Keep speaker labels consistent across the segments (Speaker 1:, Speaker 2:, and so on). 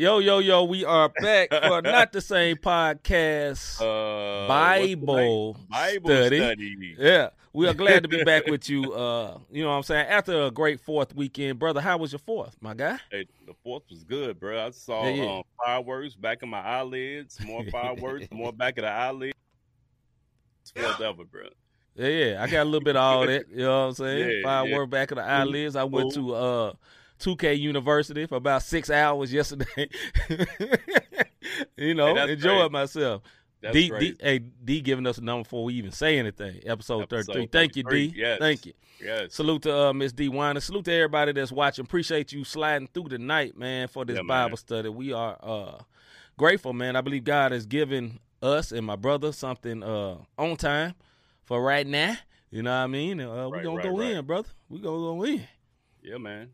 Speaker 1: yo, yo, yo, we are back for not the same podcast.
Speaker 2: Uh,
Speaker 1: Bible,
Speaker 2: Bible
Speaker 1: study.
Speaker 2: study.
Speaker 1: Yeah, we are glad to be back with you. Uh, you know what I'm saying? After a great fourth weekend, brother, how was your fourth, my guy?
Speaker 2: Hey, the fourth was good, bro. I saw
Speaker 1: Yeah, yeah.
Speaker 2: Um, fireworks back in my eyelids, more fireworks, more back of the eyelids. It's fourth ever, bro.
Speaker 1: Yeah, yeah, I got a little bit of all that. You know what I'm saying?
Speaker 2: Yeah,
Speaker 1: Firework back of the eyelids. I went to uh 2K University for about six hours yesterday. you know,
Speaker 2: Hey,
Speaker 1: enjoyed
Speaker 2: great.
Speaker 1: myself.
Speaker 2: That's
Speaker 1: D. D, hey, D giving us a number before we even say anything. Episode,
Speaker 2: Episode
Speaker 1: 33. Thank you, D.
Speaker 2: 33, yes.
Speaker 1: Thank you.
Speaker 2: yes.
Speaker 1: Salute to uh, Miss D Weiner. Salute to everybody that's watching. Appreciate you sliding through the night, man, for this
Speaker 2: Yeah, man.
Speaker 1: Bible study. We are uh, grateful, man. I believe God has given us and my brother something uh, on time for right now. You know what I mean? Uh, we
Speaker 2: Right,
Speaker 1: gonna
Speaker 2: right,
Speaker 1: go
Speaker 2: right.
Speaker 1: in, brother. We gonna go in.
Speaker 2: Yeah, man.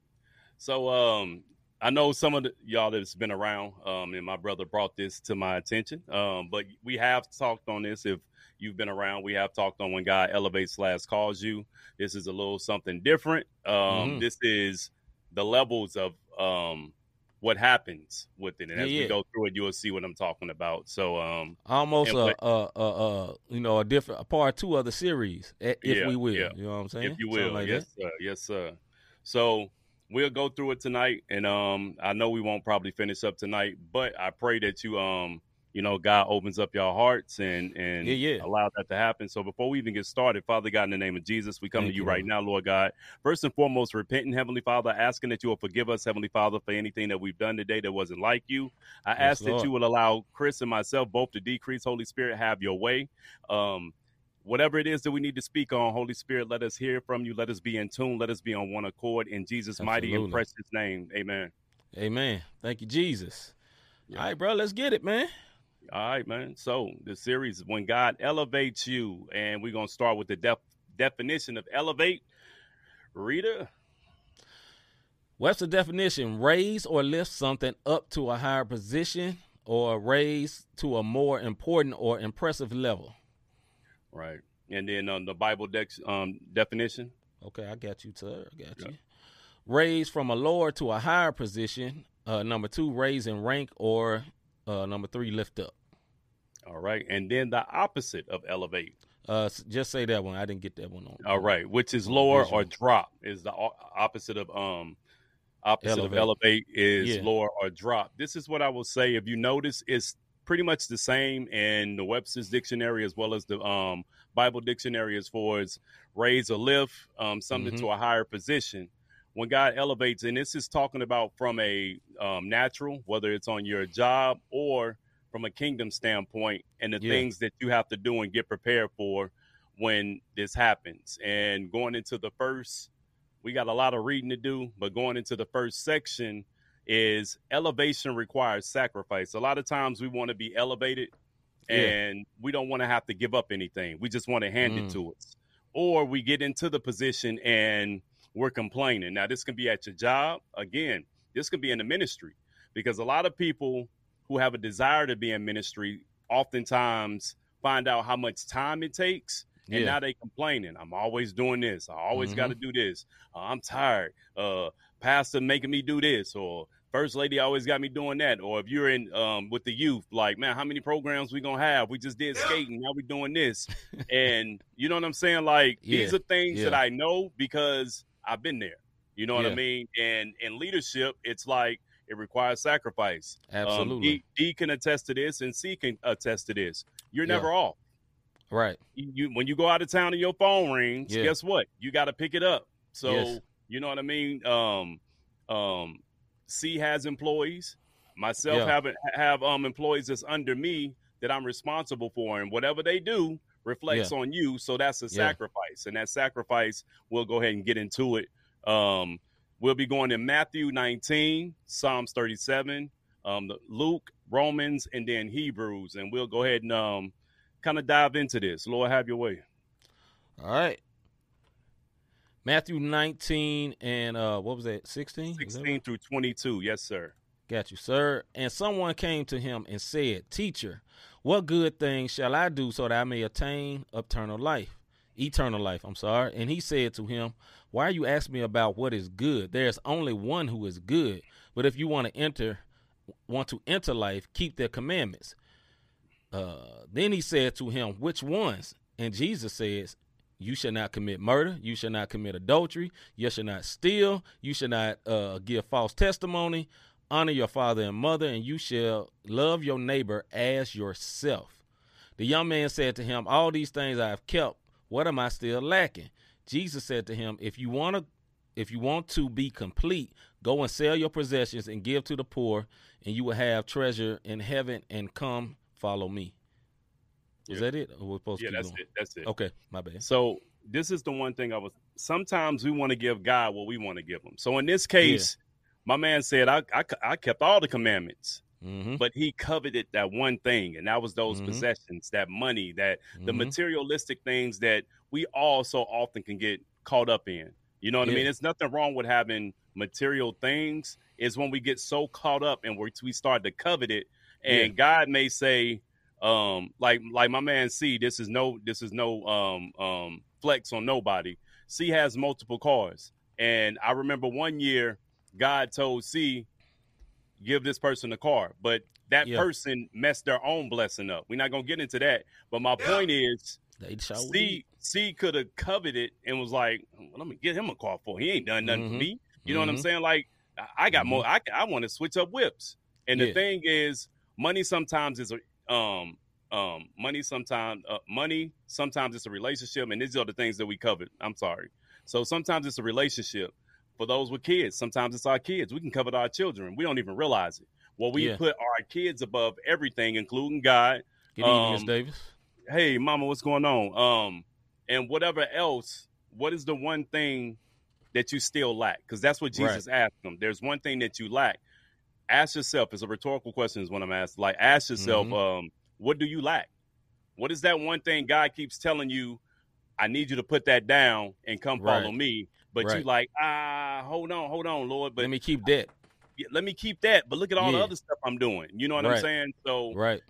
Speaker 2: So um I know some of the, y'all that's been around, um, and my brother brought this to my attention. Um, but we have talked on this. If you've been around, we have talked on when God elevates slash calls you. This is a little something different. Um,
Speaker 1: Mhm.
Speaker 2: this is the levels of um what happens with it, and as
Speaker 1: yeah.
Speaker 2: we go through it, you will see what I'm talking about. So um,
Speaker 1: Almost a, a, a, a, you know, a different a part two of the series, eh, if
Speaker 2: Yeah,
Speaker 1: we will.
Speaker 2: yeah.
Speaker 1: You know what I'm saying?
Speaker 2: if you will.
Speaker 1: like
Speaker 2: yes,
Speaker 1: that.
Speaker 2: sir. Yes, sir. So we'll go through it tonight, and um, I know we won't probably finish up tonight, but I pray that you um, you know, God opens up your hearts and and
Speaker 1: Yeah, yeah.
Speaker 2: allow that to happen. So before we even get started, Father God, in the name of Jesus, we come
Speaker 1: Thank
Speaker 2: to you,
Speaker 1: you,
Speaker 2: right now, Lord God. First and foremost, repenting, Heavenly Father, asking that you will forgive us, Heavenly Father, for anything that we've done today that wasn't like you. I
Speaker 1: Yes,
Speaker 2: ask that you will allow Chris and myself both to decrease. Holy Spirit, have your way. Um, whatever it is that we need to speak on, Holy Spirit, let us hear from you. Let us be in tune. Let us be on one accord in Jesus' mighty and
Speaker 1: Absolutely.
Speaker 2: precious name. Amen.
Speaker 1: Amen. Thank you, Jesus.
Speaker 2: Yeah.
Speaker 1: All right, bro, let's get it, man.
Speaker 2: All right, man. So the series, when God elevates you, and we're gonna start with the def- definition of elevate. Rita,
Speaker 1: What's the definition? Raise or lift something up to a higher position or raise to a more important or impressive level.
Speaker 2: Right? And then um, the Bible dex- um, definition.
Speaker 1: Okay, I got you, sir. I got
Speaker 2: Yeah.
Speaker 1: you. Raise from a lower to a higher position. Uh, number two, raise in rank, or uh, number three, lift up.
Speaker 2: All right, and then the opposite of elevate.
Speaker 1: Uh, just say that one. I didn't get that one on.
Speaker 2: All right, which is lower or drop is the opposite of um opposite
Speaker 1: Elevate.
Speaker 2: of elevate is
Speaker 1: Yeah.
Speaker 2: lower or drop. This is what I will say. If you notice, it's pretty much the same in the Webster's dictionary as well as the um Bible dictionary as far as raise or lift um something
Speaker 1: Mhm.
Speaker 2: to a higher position. When God elevates, and this is talking about from a um, natural, whether it's on your job or from a kingdom standpoint, and the
Speaker 1: Yeah.
Speaker 2: things that you have to do and get prepared for when this happens. And going into the first, we got a lot of reading to do, but going into the first section is elevation requires sacrifice. A lot of times we want to be elevated
Speaker 1: Yeah.
Speaker 2: and we don't want to have to give up anything. We just want to hand
Speaker 1: Mm.
Speaker 2: it to us. Or we get into the position and we're complaining. Now, this can be at your job. Again, this can be in the ministry because a lot of people who have a desire to be in ministry oftentimes find out how much time it takes and
Speaker 1: Yeah.
Speaker 2: now they complaining. I'm always doing this. I always
Speaker 1: Mhm.
Speaker 2: got to do this. Uh, I'm tired. Uh, pastor making me do this, or first lady always got me doing that. Or if you're in um, with the youth, like man, how many programs we gonna have? We just did skating. Now we doing this, and you know what I'm saying? Like these are things that. I know because I've been there. You know what
Speaker 1: Yeah.
Speaker 2: I mean? And in leadership, it's like it requires sacrifice. Um,
Speaker 1: Absolutely.
Speaker 2: D, D can attest to this, and C can attest to this. You're
Speaker 1: Yeah.
Speaker 2: never off
Speaker 1: right.
Speaker 2: you, when you go out of town and your phone rings,
Speaker 1: Yeah.
Speaker 2: guess what? You got to pick it up. So
Speaker 1: Yes.
Speaker 2: you know what I mean. Um, um, C has employees. Myself
Speaker 1: Yeah.
Speaker 2: have have um employees that's under me that I'm responsible for, and whatever they do reflects on you. So that's a
Speaker 1: Yeah.
Speaker 2: sacrifice, and that sacrifice we'll go ahead and get into it. Um, we'll be going in Matthew 19, Psalms 37, um, Luke, Romans, and then Hebrews, and we'll go ahead and um kind of dive into this. Lord, have your way.
Speaker 1: All right. Matthew 19 and uh what was that? 16?
Speaker 2: 16 through 22. Yes, sir.
Speaker 1: Got you, sir. And someone came to him and said, Teacher, what good thing shall I do so that I may attain eternal life? Eternal life, I'm sorry. And he said to him, Why are you asking me about what is good? There's only one who is good. But if you want to enter want to enter life, keep their commandments. Uh, then he said to him, Which ones? And Jesus says, You shall not commit murder, you shall not commit adultery, you shall not steal, you shall not uh, give false testimony, honor your father and mother, and you shall love your neighbor as yourself. The young man said to him, All these things I have kept, what am I still lacking? Jesus said to him, If you want to if you want to be complete, go and sell your possessions and give to the poor, and you will have treasure in heaven and come follow me. Is yeah. that it?
Speaker 2: we're supposed yeah, to that's going? it. That's it.
Speaker 1: Okay, my bad.
Speaker 2: So this is the one thing I was. Sometimes we want to give God what we want to give him. So in this case, yeah. my man said, I, I, I kept all the commandments. Mm-hmm. But he coveted that one thing, and that was those mm-hmm. possessions, that money, that mm-hmm. the materialistic things that we all so often can get caught up in. You know what yeah. I mean? There's nothing wrong with having material things. Is when we get so caught up and we we start to covet it, and yeah. God may say, um, like like my man C, this is no this is no um um flex on nobody. C has multiple cars, and I remember one year God told C, give this person a car, but that yeah. person messed their own blessing up. We're not gonna get into that, but my point is, C C could have coveted and was like, well, let me get him a car for. He ain't done nothing mm-hmm. for me. You know mm-hmm. what I'm mm-hmm. saying? Like I got mm-hmm. more. I I want to switch up whips, and yeah. the thing is, money sometimes is a um um money sometimes uh, money sometimes it's a relationship and these are the things that we covered i'm sorry. So sometimes it's a relationship for those with kids. Sometimes it's our kids. We can cover our children. We don't even realize it. Well we yeah. put our kids above everything including god.
Speaker 1: Good evening, um, Davis.
Speaker 2: hey mama what's going on? Um and whatever else what is the one thing that you still lack? Because that's what jesus right. asked them. There's one thing that you lack ask yourself it's a rhetorical question is what i'm asked like ask yourself mm-hmm. um what do you lack? What is that one thing god keeps telling you i need you to put that down and come follow me but right. you like ah hold on hold on lord but
Speaker 1: let me keep that.
Speaker 2: Yeah, let me keep that but look at all yeah. the other stuff i'm doing you know what right. i'm saying? So
Speaker 1: right.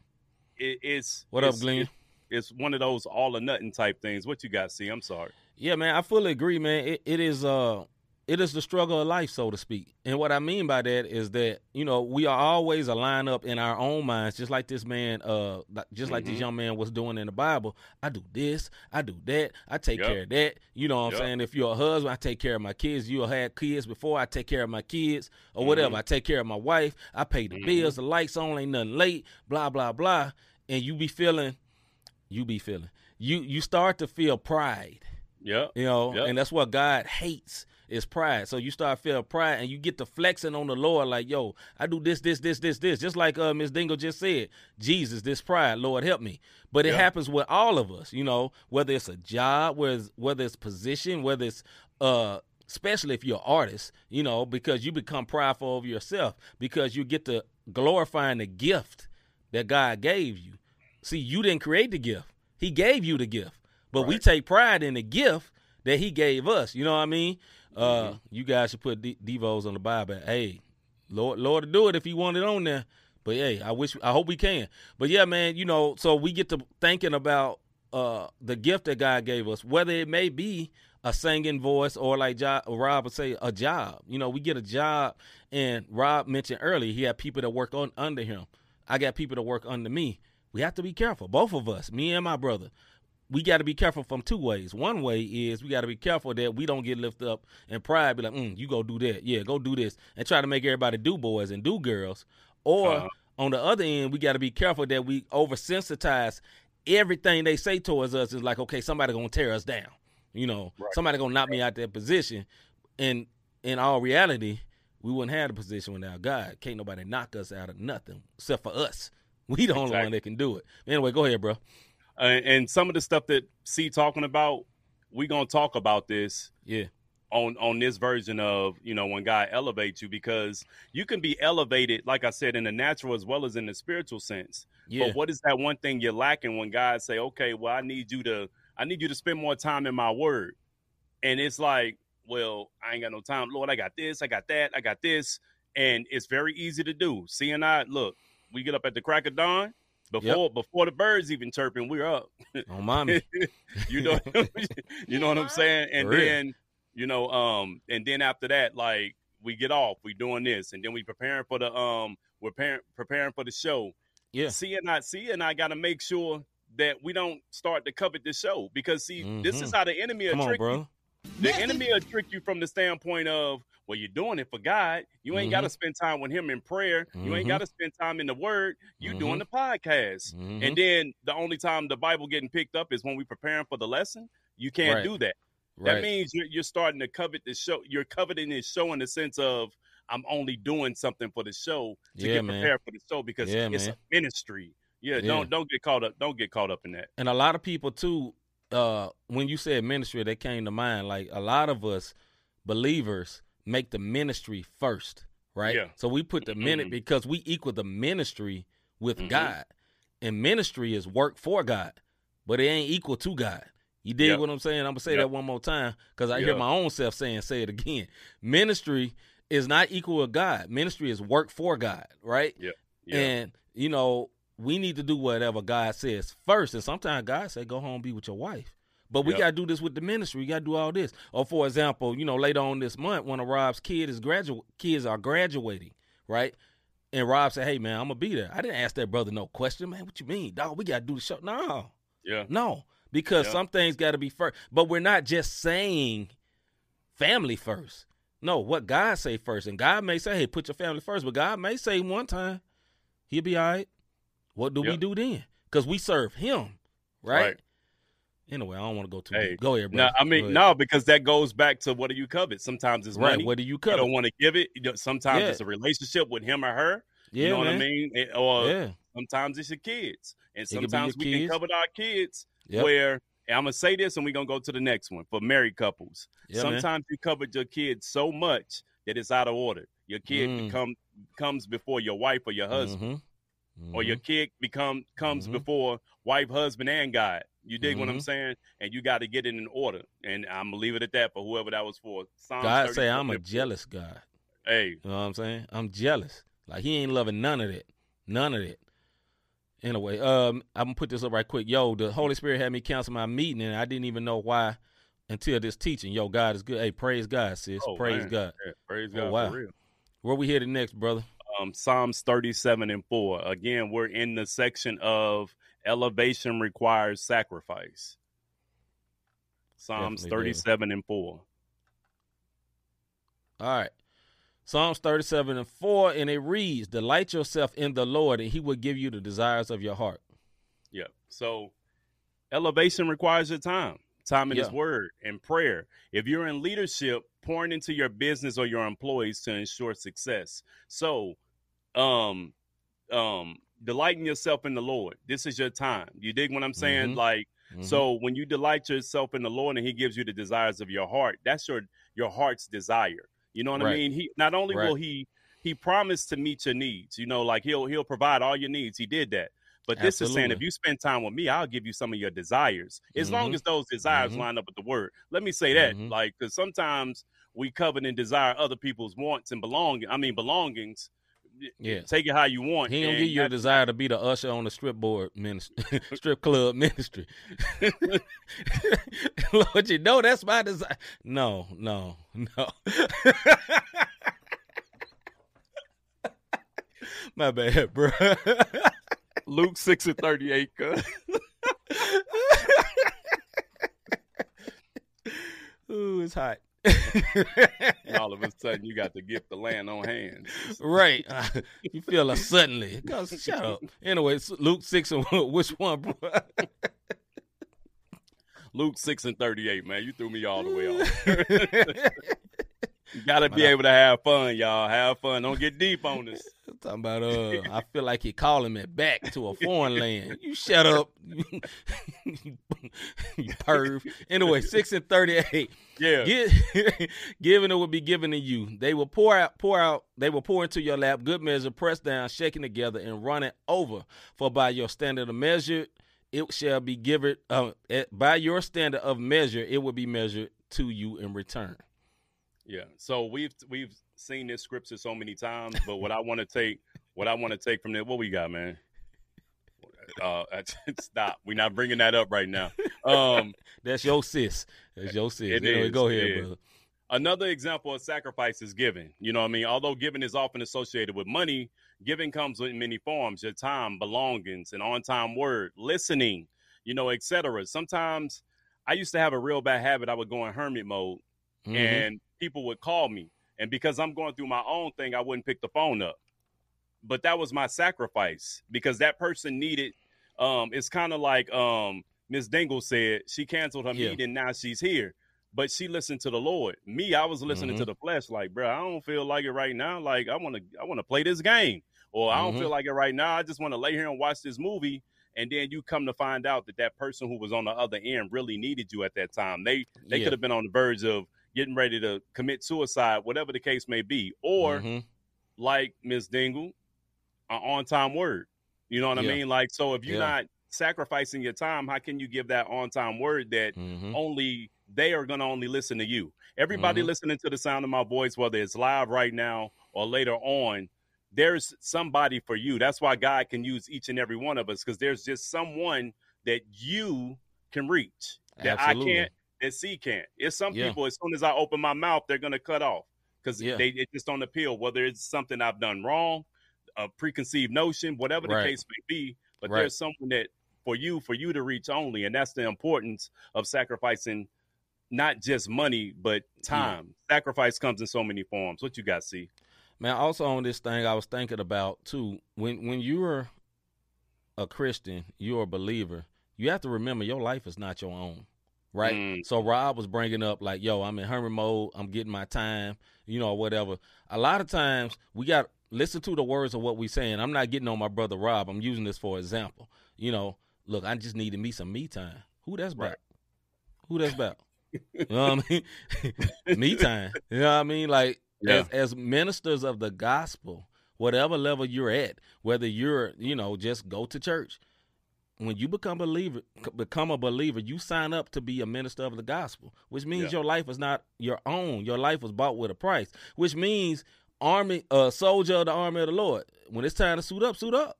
Speaker 2: it, it's
Speaker 1: what
Speaker 2: it's,
Speaker 1: up glenn?
Speaker 2: it, it's one of those all or nothing type things. What you got see i'm sorry.
Speaker 1: Yeah man i fully agree man. It, it is uh it is the struggle of life, so to speak. And what I mean by that is that you know we are always a line up in our own minds, just like this man, uh, just like mm-hmm. this young man was doing in the Bible. I do this, I do that, I take yep. care of that. You know what I'm saying? If you're a husband, I take care of my kids. You had kids before, I take care of my kids or mm-hmm. whatever. I take care of my wife. I pay the mm-hmm. bills, the lights on, ain't nothing late. Blah blah blah. And you be feeling, you be feeling, you you start to feel pride.
Speaker 2: Yeah,
Speaker 1: you know, yep. and that's what God hates is pride. So you start feeling pride and you get to flexing on the Lord like, yo, I do this, this, this, this, this. Just like uh, Miss Dingle just said, Jesus, this pride, Lord help me. But it yeah. happens with all of us, you know, whether it's a job, whether it's, whether it's position, whether it's uh especially if you're an artist, you know, because you become prideful of yourself because you get to glorifying the gift that God gave you. See, you didn't create the gift. He gave you the gift. But right. we take pride in the gift that he gave us. You know what I mean? Uh, mm-hmm. you guys should put D- Devos on the Bible. Hey, Lord, Lord, to do it if He wanted on there. But hey, I wish, I hope we can. But yeah, man, you know, so we get to thinking about uh the gift that God gave us, whether it may be a singing voice or like jo- Rob would say, a job. You know, we get a job, and Rob mentioned earlier he had people that work on under him. I got people that work under me. We have to be careful, both of us, me and my brother we got to be careful from two ways. One way is we got to be careful that we don't get lifted up and pride, be like, mm, you go do that, yeah, go do this, and try to make everybody do boys and do girls. Or uh-huh. on the other end, we got to be careful that we oversensitize everything they say towards us is like, okay, somebody gonna tear us down, you know, right. somebody gonna knock me out that position. And in all reality, we wouldn't have the position without God. Can't nobody knock us out of nothing except for us. We the exactly. only one that can do it. Anyway, go ahead, bro Uh,
Speaker 2: and some of the stuff that C talking about, we gonna talk about this.
Speaker 1: Yeah.
Speaker 2: On on this version of you know when God elevates you because you can be elevated like I said in the natural as well as in the spiritual sense. Yeah. But what is that one thing you're lacking when God say, okay, well I need you to I need you to spend more time in my word, and it's like, well I ain't got no time, Lord. I got this, I got that, I got this, and it's very easy to do. C and I look, we get up at the crack of dawn before yep. before the birds even chirping, we're up.
Speaker 1: Oh, mommy.
Speaker 2: you know, you know what I'm saying. And For then, real. you know, um, and then after that, like we get off, we doing this, and then we preparing for the um, we're par- preparing for the show.
Speaker 1: Yeah.
Speaker 2: See and I, C and I got to make sure that we don't start to covet the show because see, this is
Speaker 1: Mhm.
Speaker 2: how the enemy will
Speaker 1: Come on,
Speaker 2: trick you. The enemy will trick you from the standpoint of, well, you're doing it for God. You ain't got to spend time with Him in prayer. You ain't
Speaker 1: Mhm.
Speaker 2: got to spend time in the Word. You doing
Speaker 1: Mhm.
Speaker 2: the podcast, and then the only time the Bible getting picked up is when we preparing for the lesson. You can't
Speaker 1: Right.
Speaker 2: do that.
Speaker 1: right.
Speaker 2: That means you're, you're starting to covet the show. You're coveting the show in the sense of I'm only doing something for the show to
Speaker 1: Yeah,
Speaker 2: get
Speaker 1: man.
Speaker 2: prepared for the show because
Speaker 1: Yeah,
Speaker 2: it's
Speaker 1: man.
Speaker 2: a ministry. Yeah,
Speaker 1: Yeah.
Speaker 2: don't don't get caught up. Don't get caught up in that.
Speaker 1: and a lot of people too uh when you said ministry that came to mind like a lot of us believers make the ministry first right
Speaker 2: Yeah.
Speaker 1: so we put the minute
Speaker 2: Mhm.
Speaker 1: because we equal the ministry with
Speaker 2: Mhm.
Speaker 1: god and ministry is work for god but it ain't equal to god you dig
Speaker 2: Yep.
Speaker 1: what i'm saying i'm gonna say
Speaker 2: Yep.
Speaker 1: that one more time because i hear my own self saying say it again ministry is not equal with god ministry is work for god right
Speaker 2: Yeah.
Speaker 1: and you know, we need to do whatever God says first. And sometimes God say, "Go home, be with your wife." But we
Speaker 2: Yep.
Speaker 1: got to do this with the ministry. We got to do all this. Or for example, you know, later on this month, one of Rob's kid is gradu- kids are graduating, right? And Rob said, "Hey man, I'm gonna be there." I didn't ask that brother no question, man. What you mean, dog? We got to do the show. No,
Speaker 2: yeah.
Speaker 1: no, because
Speaker 2: Yeah.
Speaker 1: some things got to be first. But we're not just saying family first. No, what God say first, and God may say, "Hey, put your family first. but God may say one time, "He'll be all right." What do we do then? Because we serve Him, right?
Speaker 2: Right.
Speaker 1: Anyway, I don't want to go too
Speaker 2: Hey,
Speaker 1: deep. Go ahead, bro.
Speaker 2: No, I mean no, because that goes back to what do you covet? Sometimes it's
Speaker 1: right.
Speaker 2: money.
Speaker 1: What do you
Speaker 2: you
Speaker 1: cover?
Speaker 2: don't want to give it. Sometimes
Speaker 1: Yeah.
Speaker 2: it's a relationship with him or her.
Speaker 1: yeah,
Speaker 2: you know
Speaker 1: man.
Speaker 2: what I mean? It- or
Speaker 1: yeah,
Speaker 2: sometimes it's your kids, and
Speaker 1: could be your
Speaker 2: sometimes we can
Speaker 1: kids.
Speaker 2: covet our kids.
Speaker 1: Yep.
Speaker 2: Where I'm gonna say this, and we're gonna go to the next one for married couples.
Speaker 1: yeah, man.
Speaker 2: sometimes you covered your kids so much that it's out of order. Your kid
Speaker 1: Mm.
Speaker 2: become comes before your wife or your husband,
Speaker 1: Mhm.
Speaker 2: or your kid become comes
Speaker 1: Mhm.
Speaker 2: before wife, husband, and God. You dig what I'm
Speaker 1: Mhm.
Speaker 2: saying? And you got to get it in order. And I'm gonna leave it at that for whoever that was for.
Speaker 1: God say I'm a jealous God.
Speaker 2: Hey,
Speaker 1: You know what I'm saying? I'm jealous. Like he ain't loving none of that. None of that. Anyway, um, I'm gonna put this up right quick. Yo, the Holy Spirit had me cancel my meeting, and I didn't even know why until this teaching. Yo, God is good. Hey, praise God, sis.
Speaker 2: Oh,
Speaker 1: praise
Speaker 2: man.
Speaker 1: God.
Speaker 2: yeah, praise
Speaker 1: Oh,
Speaker 2: God
Speaker 1: wow.
Speaker 2: for real.
Speaker 1: Where we headed next, brother?
Speaker 2: Um, Psalms 37 and 4. Again, we're in the section of elevation requires sacrifice. Psalms
Speaker 1: Definitely do.
Speaker 2: 37 and 4.
Speaker 1: All right. Psalms 37 and 4, and it reads, Delight yourself in the Lord, and he will give you the desires of your heart.
Speaker 2: Yeah. So elevation requires your time, time in His Word and prayer. If you're in leadership, pouring into your business or your employees to ensure success. So, um, um, delighting yourself in the Lord. This is your time. You dig what I'm saying?
Speaker 1: Mhm.
Speaker 2: Like,
Speaker 1: Mhm.
Speaker 2: So when you delight yourself in the Lord and He gives you the desires of your heart, that's your your heart's desire. You know what I mean? He not only will He He promised to meet your needs. You know, like He'll He'll provide all your needs. He did that. But this is saying if you spend time with me, I'll give you some of your desires, as long
Speaker 1: Mhm.
Speaker 2: as those desires
Speaker 1: Mhm.
Speaker 2: line up with the word. Let me say that,
Speaker 1: Mhm.
Speaker 2: like, because sometimes we covet and desire other people's wants and belonging, I mean, belongings.
Speaker 1: Yeah.
Speaker 2: Take it how you want.
Speaker 1: He don't give you a desire to be the usher on the strip board ministry, strip club ministry. Lord, you know that's my desire. No, no, no. my bad, bro.
Speaker 2: Luke six and thirty eight.
Speaker 1: Ooh, it's hot.
Speaker 2: all of a sudden, you got the gift of land on hand.
Speaker 1: right. you feel like suddenly. Cause shut up. Anyway, Luke 6 and 1. Which one, bro?
Speaker 2: Luke six and thirty eight, man. You threw me all the way off. You gotta be able to have fun, y'all. Have fun. Don't get deep on this.
Speaker 1: Talking about uh, I feel like he calling me back to a foreign land. You shut up, you perv. Anyway, six and thirty-eight.
Speaker 2: Yeah.
Speaker 1: Given it will be given to you. They will pour out, pour out. They will pour into your lap, good measure, pressed down, shaken together, and run it over. For by your standard of measure, it shall be given. Uh, by your standard of measure, it will be measured to you in return.
Speaker 2: Yeah. So we've we've seen this scripture so many times, but what I want to take, what I want to take from there, what we got, man? Uh, stop. We're not bringing that up right now. Um,
Speaker 1: That's your sis. That's your sis.
Speaker 2: It
Speaker 1: Anyway,
Speaker 2: is,
Speaker 1: go
Speaker 2: it
Speaker 1: ahead,
Speaker 2: is.
Speaker 1: brother.
Speaker 2: another example of sacrifice is giving. You know what I mean? Although giving is often associated with money, Giving comes in many forms: your time, belongings, an on-time word, listening, you know, etc. Sometimes I used to have a real bad habit. I would go in hermit mode, mm-hmm. and people would call me, and because I'm going through my own thing, I wouldn't pick the phone up. But that was my sacrifice because that person needed. Um, it's kind of like um, Miss Dingle said she canceled her yeah. meeting. Now she's here but she listened to the Lord. Me, I was listening mm-hmm. to the flesh, like, bro, I don't feel like it right now. Like, I want to, I want to play this game, or I don't mm-hmm. feel like it right now. I just want to lay here and watch this movie. And then you come to find out that that person who was on the other end really needed you at that time. They they yeah. could have been on the verge of getting ready to commit suicide, whatever the case may be, or mm-hmm. like Miss Dingle, an on time word. You know what yeah. I mean? Like, so if you're yeah. not sacrificing your time, how can you give that on time word that mm-hmm. only they are going to only listen to you. Everybody mm-hmm. listening to the sound of my voice, whether it's live right now or later on, there's somebody for you. That's why God can use each and every one of us because there's just someone that you can reach that Absolutely. I can't, that C can't. It's some yeah. people, as soon as I open my mouth, they're going to cut off because yeah. they it just don't appeal, whether it's something I've done wrong, a preconceived notion, whatever the right. case may be. But right. there's something that for you, for you to reach only. And that's the importance of sacrificing not just money, but time. Yeah. Sacrifice comes in so many forms. What you got, see?
Speaker 1: Man, also on this thing, I was thinking about too. When when you're a Christian, you're a believer. You have to remember your life is not your own, right? Mm. So Rob was bringing up like, "Yo, I'm in hermit mode. I'm getting my time, you know, whatever." A lot of times we got listen to the words of what we saying. I'm not getting on my brother Rob. I'm using this for example. You know, look, I just needed me some me time. Who that's about? Right. Who that's about? You know what I mean? Me time. You know what I mean? Like yeah. as as ministers of the gospel, whatever level you're at, whether you're, you know, just go to church. When you become a believer, become a believer, you sign up to be a minister of the gospel, which means yeah. your life is not your own. Your life was bought with a price, which means army, a uh, soldier of the army of the Lord. When it's time to suit up, suit up.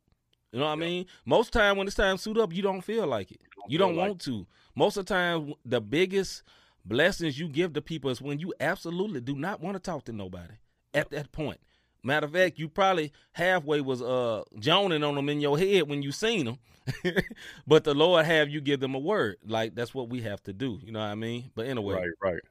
Speaker 1: You know what yeah. I mean? Most time when it's time to suit up, you don't feel like it. You don't, you don't want like to. Most of the time, the biggest blessings you give to people is when you absolutely do not want to talk to nobody at that point. Matter of fact, you probably halfway was uh joning on them in your head when you seen them, but the Lord have you give them a word. Like that's what we have to do. You know what I mean? But anyway,
Speaker 2: right, right.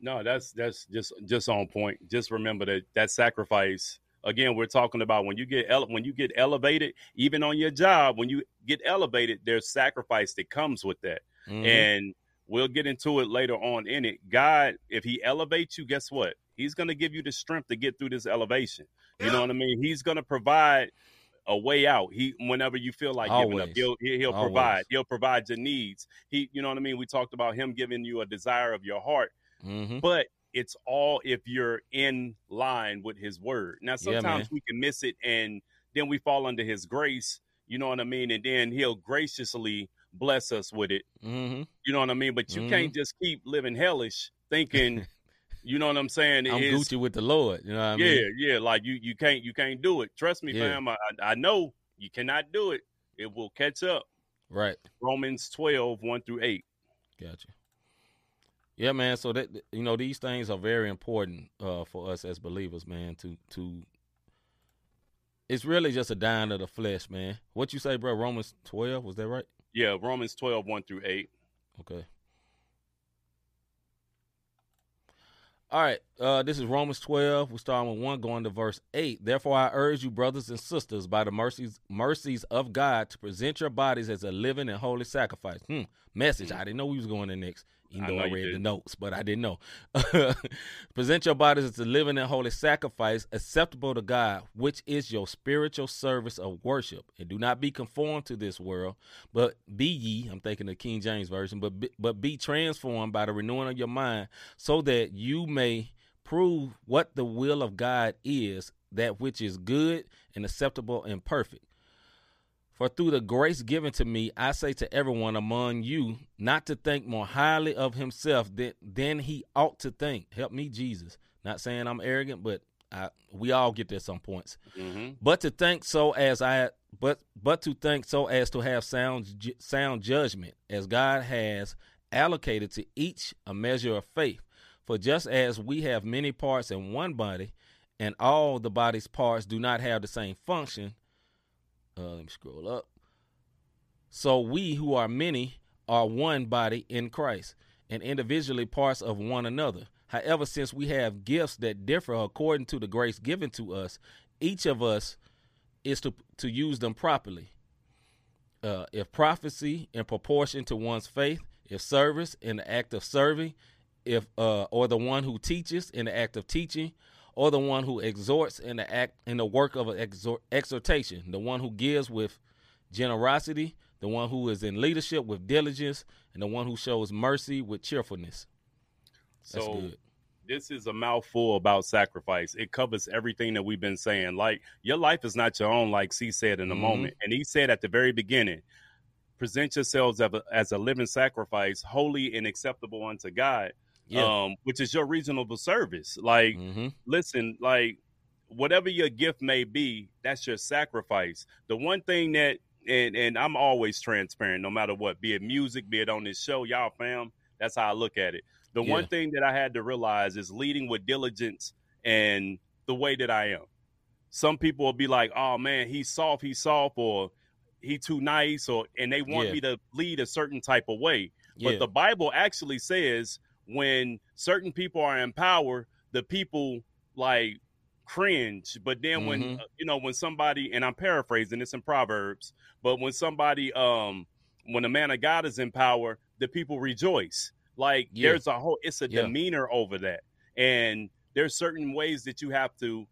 Speaker 2: No, that's that's just just on point. Just remember that that sacrifice. Again, we're talking about when you get ele- when you get elevated, even on your job, when you get elevated, there's sacrifice that comes with that. Mm-hmm. And We'll get into it later on in it. God, if He elevates you, guess what? He's going to give you the strength to get through this elevation. You yeah. know what I mean? He's going to provide a way out. He whenever you feel like Always. giving up, he'll he'll Always. provide. He'll provide your needs. He, you know what I mean. We talked about him giving you a desire of your heart, mm-hmm. but it's all if you're in line with his word. Now sometimes yeah, we can miss it, and then we fall under his grace. You know what I mean? And then he'll graciously bless us with it. Mm-hmm. You know what I mean? But you mm-hmm. can't just keep living hellish thinking. you know what I'm saying?
Speaker 1: I'm is, Gucci with the Lord. You know what I
Speaker 2: yeah,
Speaker 1: mean?
Speaker 2: Yeah, yeah, Like you, you can't, you can't do it. Trust me, yeah. fam. I, I know you cannot do it. It will catch up.
Speaker 1: Right.
Speaker 2: Romans 12, 1 through 8.
Speaker 1: Gotcha. Yeah, man. So that you know, these things are very important uh, for us as believers, man. To to, it's really just a dying of the flesh, man. What you say, bro? Romans twelve was that right?
Speaker 2: Yeah, Romans 12, 1 through 8.
Speaker 1: Okay. All right, uh, this is Romans 12. We're starting with 1, going to verse 8. Therefore, I urge you, brothers and sisters, by the mercies mercies of God, to present your bodies as a living and holy sacrifice. Hmm, message. Mm. I didn't know we was going to next even though I, I read the notes, but I didn't know. Present your bodies as a living and holy sacrifice acceptable to God, which is your spiritual service of worship. And do not be conformed to this world, but be ye, I'm thinking the King James Version, but be, but be transformed by the renewing of your mind, so that you may prove what the will of God is, that which is good and acceptable and perfect. For through the grace given to me, I say to everyone among you not to think more highly of himself than, than he ought to think. Help me, Jesus. Not saying I'm arrogant, but I, we all get there some points. Mm-hmm. But to think so as I, but but to think so as to have sound sound judgment, as God has allocated to each a measure of faith. For just as we have many parts in one body, and all the body's parts do not have the same function. Uh, let me scroll up. So we who are many are one body in Christ, and individually parts of one another. However, since we have gifts that differ according to the grace given to us, each of us is to to use them properly. Uh, if prophecy in proportion to one's faith, if service in the act of serving, if uh, or the one who teaches in the act of teaching, or the one who exhorts in the act in the work of exhort, exhortation, the one who gives with generosity, the one who is in leadership with diligence, and the one who shows mercy with cheerfulness.
Speaker 2: That's so good. this is a mouthful about sacrifice. It covers everything that we've been saying. Like your life is not your own, like C said in a mm-hmm. moment. And he said at the very beginning, present yourselves as a, as a living sacrifice, holy and acceptable unto God yeah. um, which is your reasonable service. Like, mm-hmm. listen, like whatever your gift may be, that's your sacrifice. The one thing that and and I'm always transparent, no matter what, be it music, be it on this show, y'all fam. That's how I look at it. The yeah. one thing that I had to realize is leading with diligence and the way that I am. Some people will be like, "Oh man, he's soft, he's soft," or "He too nice," or and they want yeah. me to lead a certain type of way. But the Bible actually says when certain people are in power, the people like cringe. But then mm-hmm. when uh, you know when somebody and I'm paraphrasing this in Proverbs, but when somebody um when a man of God is in power, the people rejoice. Like yeah. there's a whole it's a yeah. demeanor over that. And there's certain ways that you have to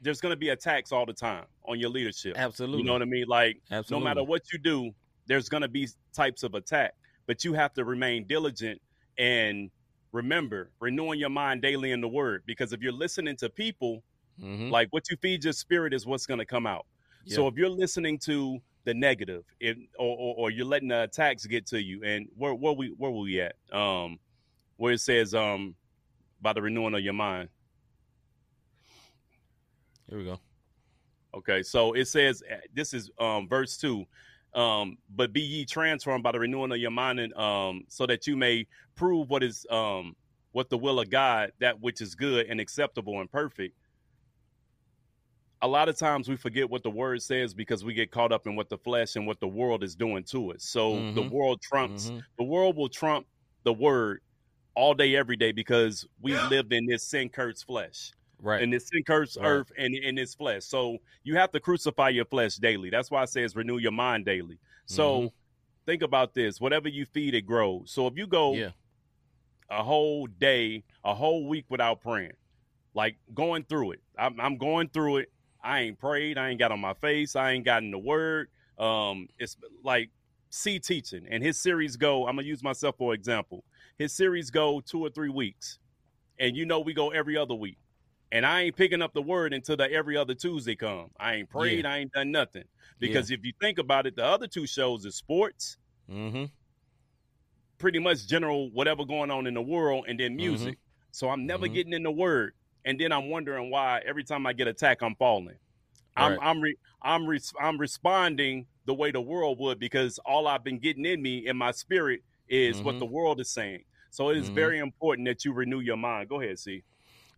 Speaker 2: there's going to be attacks all the time on your leadership.
Speaker 1: Absolutely.
Speaker 2: You know what I mean? Like Absolutely. no matter what you do, there's going to be types of attack, but you have to remain diligent and remember renewing your mind daily in the word. Because if you're listening to people mm-hmm. like what you feed your spirit is what's going to come out. Yep. so if you're listening to the negative if, or, or, or, you're letting the attacks get to you and where, where we where were we at? Um where it says um by the renewing of your mind.
Speaker 1: Here we go.
Speaker 2: Okay so it says this is um verse 2 um, but be ye transformed by the renewing of your mind, and um, so that you may prove what is um, what the will of God, that which is good and acceptable and perfect. A lot of times we forget what the word says because we get caught up in what the flesh and what the world is doing to us. So mm-hmm. the world trumps mm-hmm. the world will trump the word all day, every day, because we live in this sin cursed flesh
Speaker 1: right.
Speaker 2: And it's sin cursed right. earth and in this flesh. So you have to crucify your flesh daily. That's why it says renew your mind daily. So mm-hmm. think about this. Whatever you feed it grows. So if you go yeah. a whole day a whole week without praying like going through it. I'm, I'm, going through it. I ain't prayed. I ain't got on my face. I ain't gotten the word. Um it's like c teaching. And his series go i'm gonna use myself for example. His series go two or three weeks. And you know we go every other week and I ain't picking up the word until the every other Tuesday come. I ain't prayed. Yeah. I ain't done nothing. Because yeah. if you think about it, the other two shows is sports,
Speaker 1: mm-hmm.
Speaker 2: pretty much general whatever going on in the world, and then mm-hmm. music. Mm-hmm. So I'm never mm-hmm. getting in the word, and then I'm wondering why every time I get attacked, I'm falling. I'm right. I'm re, I'm re, I'm responding the way the world would because all I've been getting in me in my spirit is what mm-hmm. the world is saying. So it is mm-hmm. very important that you renew your mind. Go ahead, see.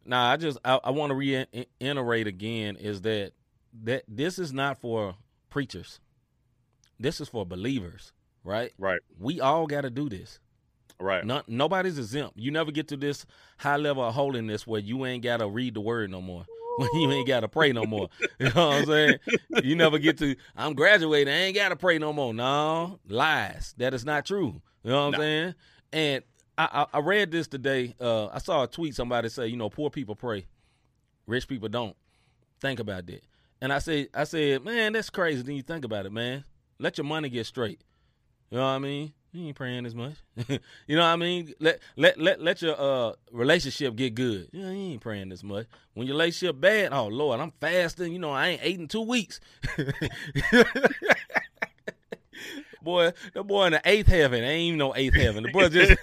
Speaker 1: Now, I just I, I want to reiterate again is that that this is not for preachers. This is for believers, right?
Speaker 2: Right.
Speaker 1: We all got to do this.
Speaker 2: Right.
Speaker 1: Not, nobody's exempt. You never get to this high level of holiness where you ain't got to read the word no more. When you ain't got to pray no more. You know what I'm saying? You never get to, I'm graduating. I ain't got to pray no more. No, lies. That is not true. You know what I'm saying? And I, I, read this today. Uh, I saw a tweet somebody say, you know, poor people pray, rich people don't. Think about that. And I said, I said, man, that's crazy. Then you think about it, man. Let your money get straight. You know what I mean? You ain't praying as much. you know what I mean? Let let let let your uh relationship get good. You, know, you ain't praying as much. When your relationship bad, oh Lord, I'm fasting. You know, I ain't ate in two weeks. boy, the boy in the eighth heaven. Ain't even no eighth heaven. The boy just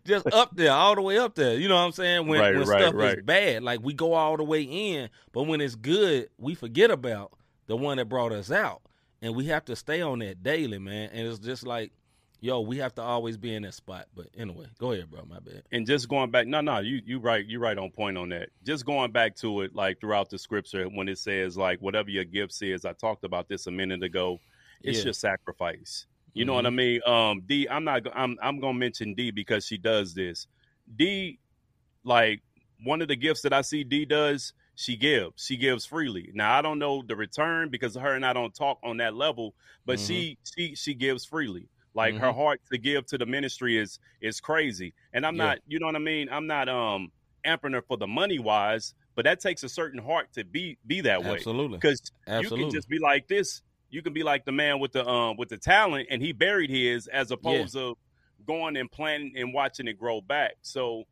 Speaker 1: just up there, all the way up there. You know what I'm saying? When right, when right, stuff right. is bad, like we go all the way in, but when it's good, we forget about the one that brought us out. And we have to stay on that daily, man. And it's just like yo, we have to always be in that spot. But anyway, go ahead, bro. My bad.
Speaker 2: And just going back, no, no, you you right, you right on point on that. Just going back to it, like throughout the scripture, when it says like whatever your gifts is, I talked about this a minute ago. It's
Speaker 1: Yeah.
Speaker 2: your sacrifice. You know what I mean? Um, D, I'm not. I'm I'm gonna mention D because she does this. D, like one of the gifts that I see D does, she gives. She gives freely. Now I don't know the return because her and I don't talk on that level, but she she she gives freely. Like her
Speaker 1: Mhm.
Speaker 2: heart to give to the ministry is is crazy. And I'm
Speaker 1: Yeah.
Speaker 2: not, you know what I mean? I'm not um ampering her for the money wise, but that takes a certain heart to be be that way.
Speaker 1: Absolutely.
Speaker 2: Because you can just be like this. You can be like the man with the um with the talent, and he buried his, as opposed to going and planting and watching it grow back. So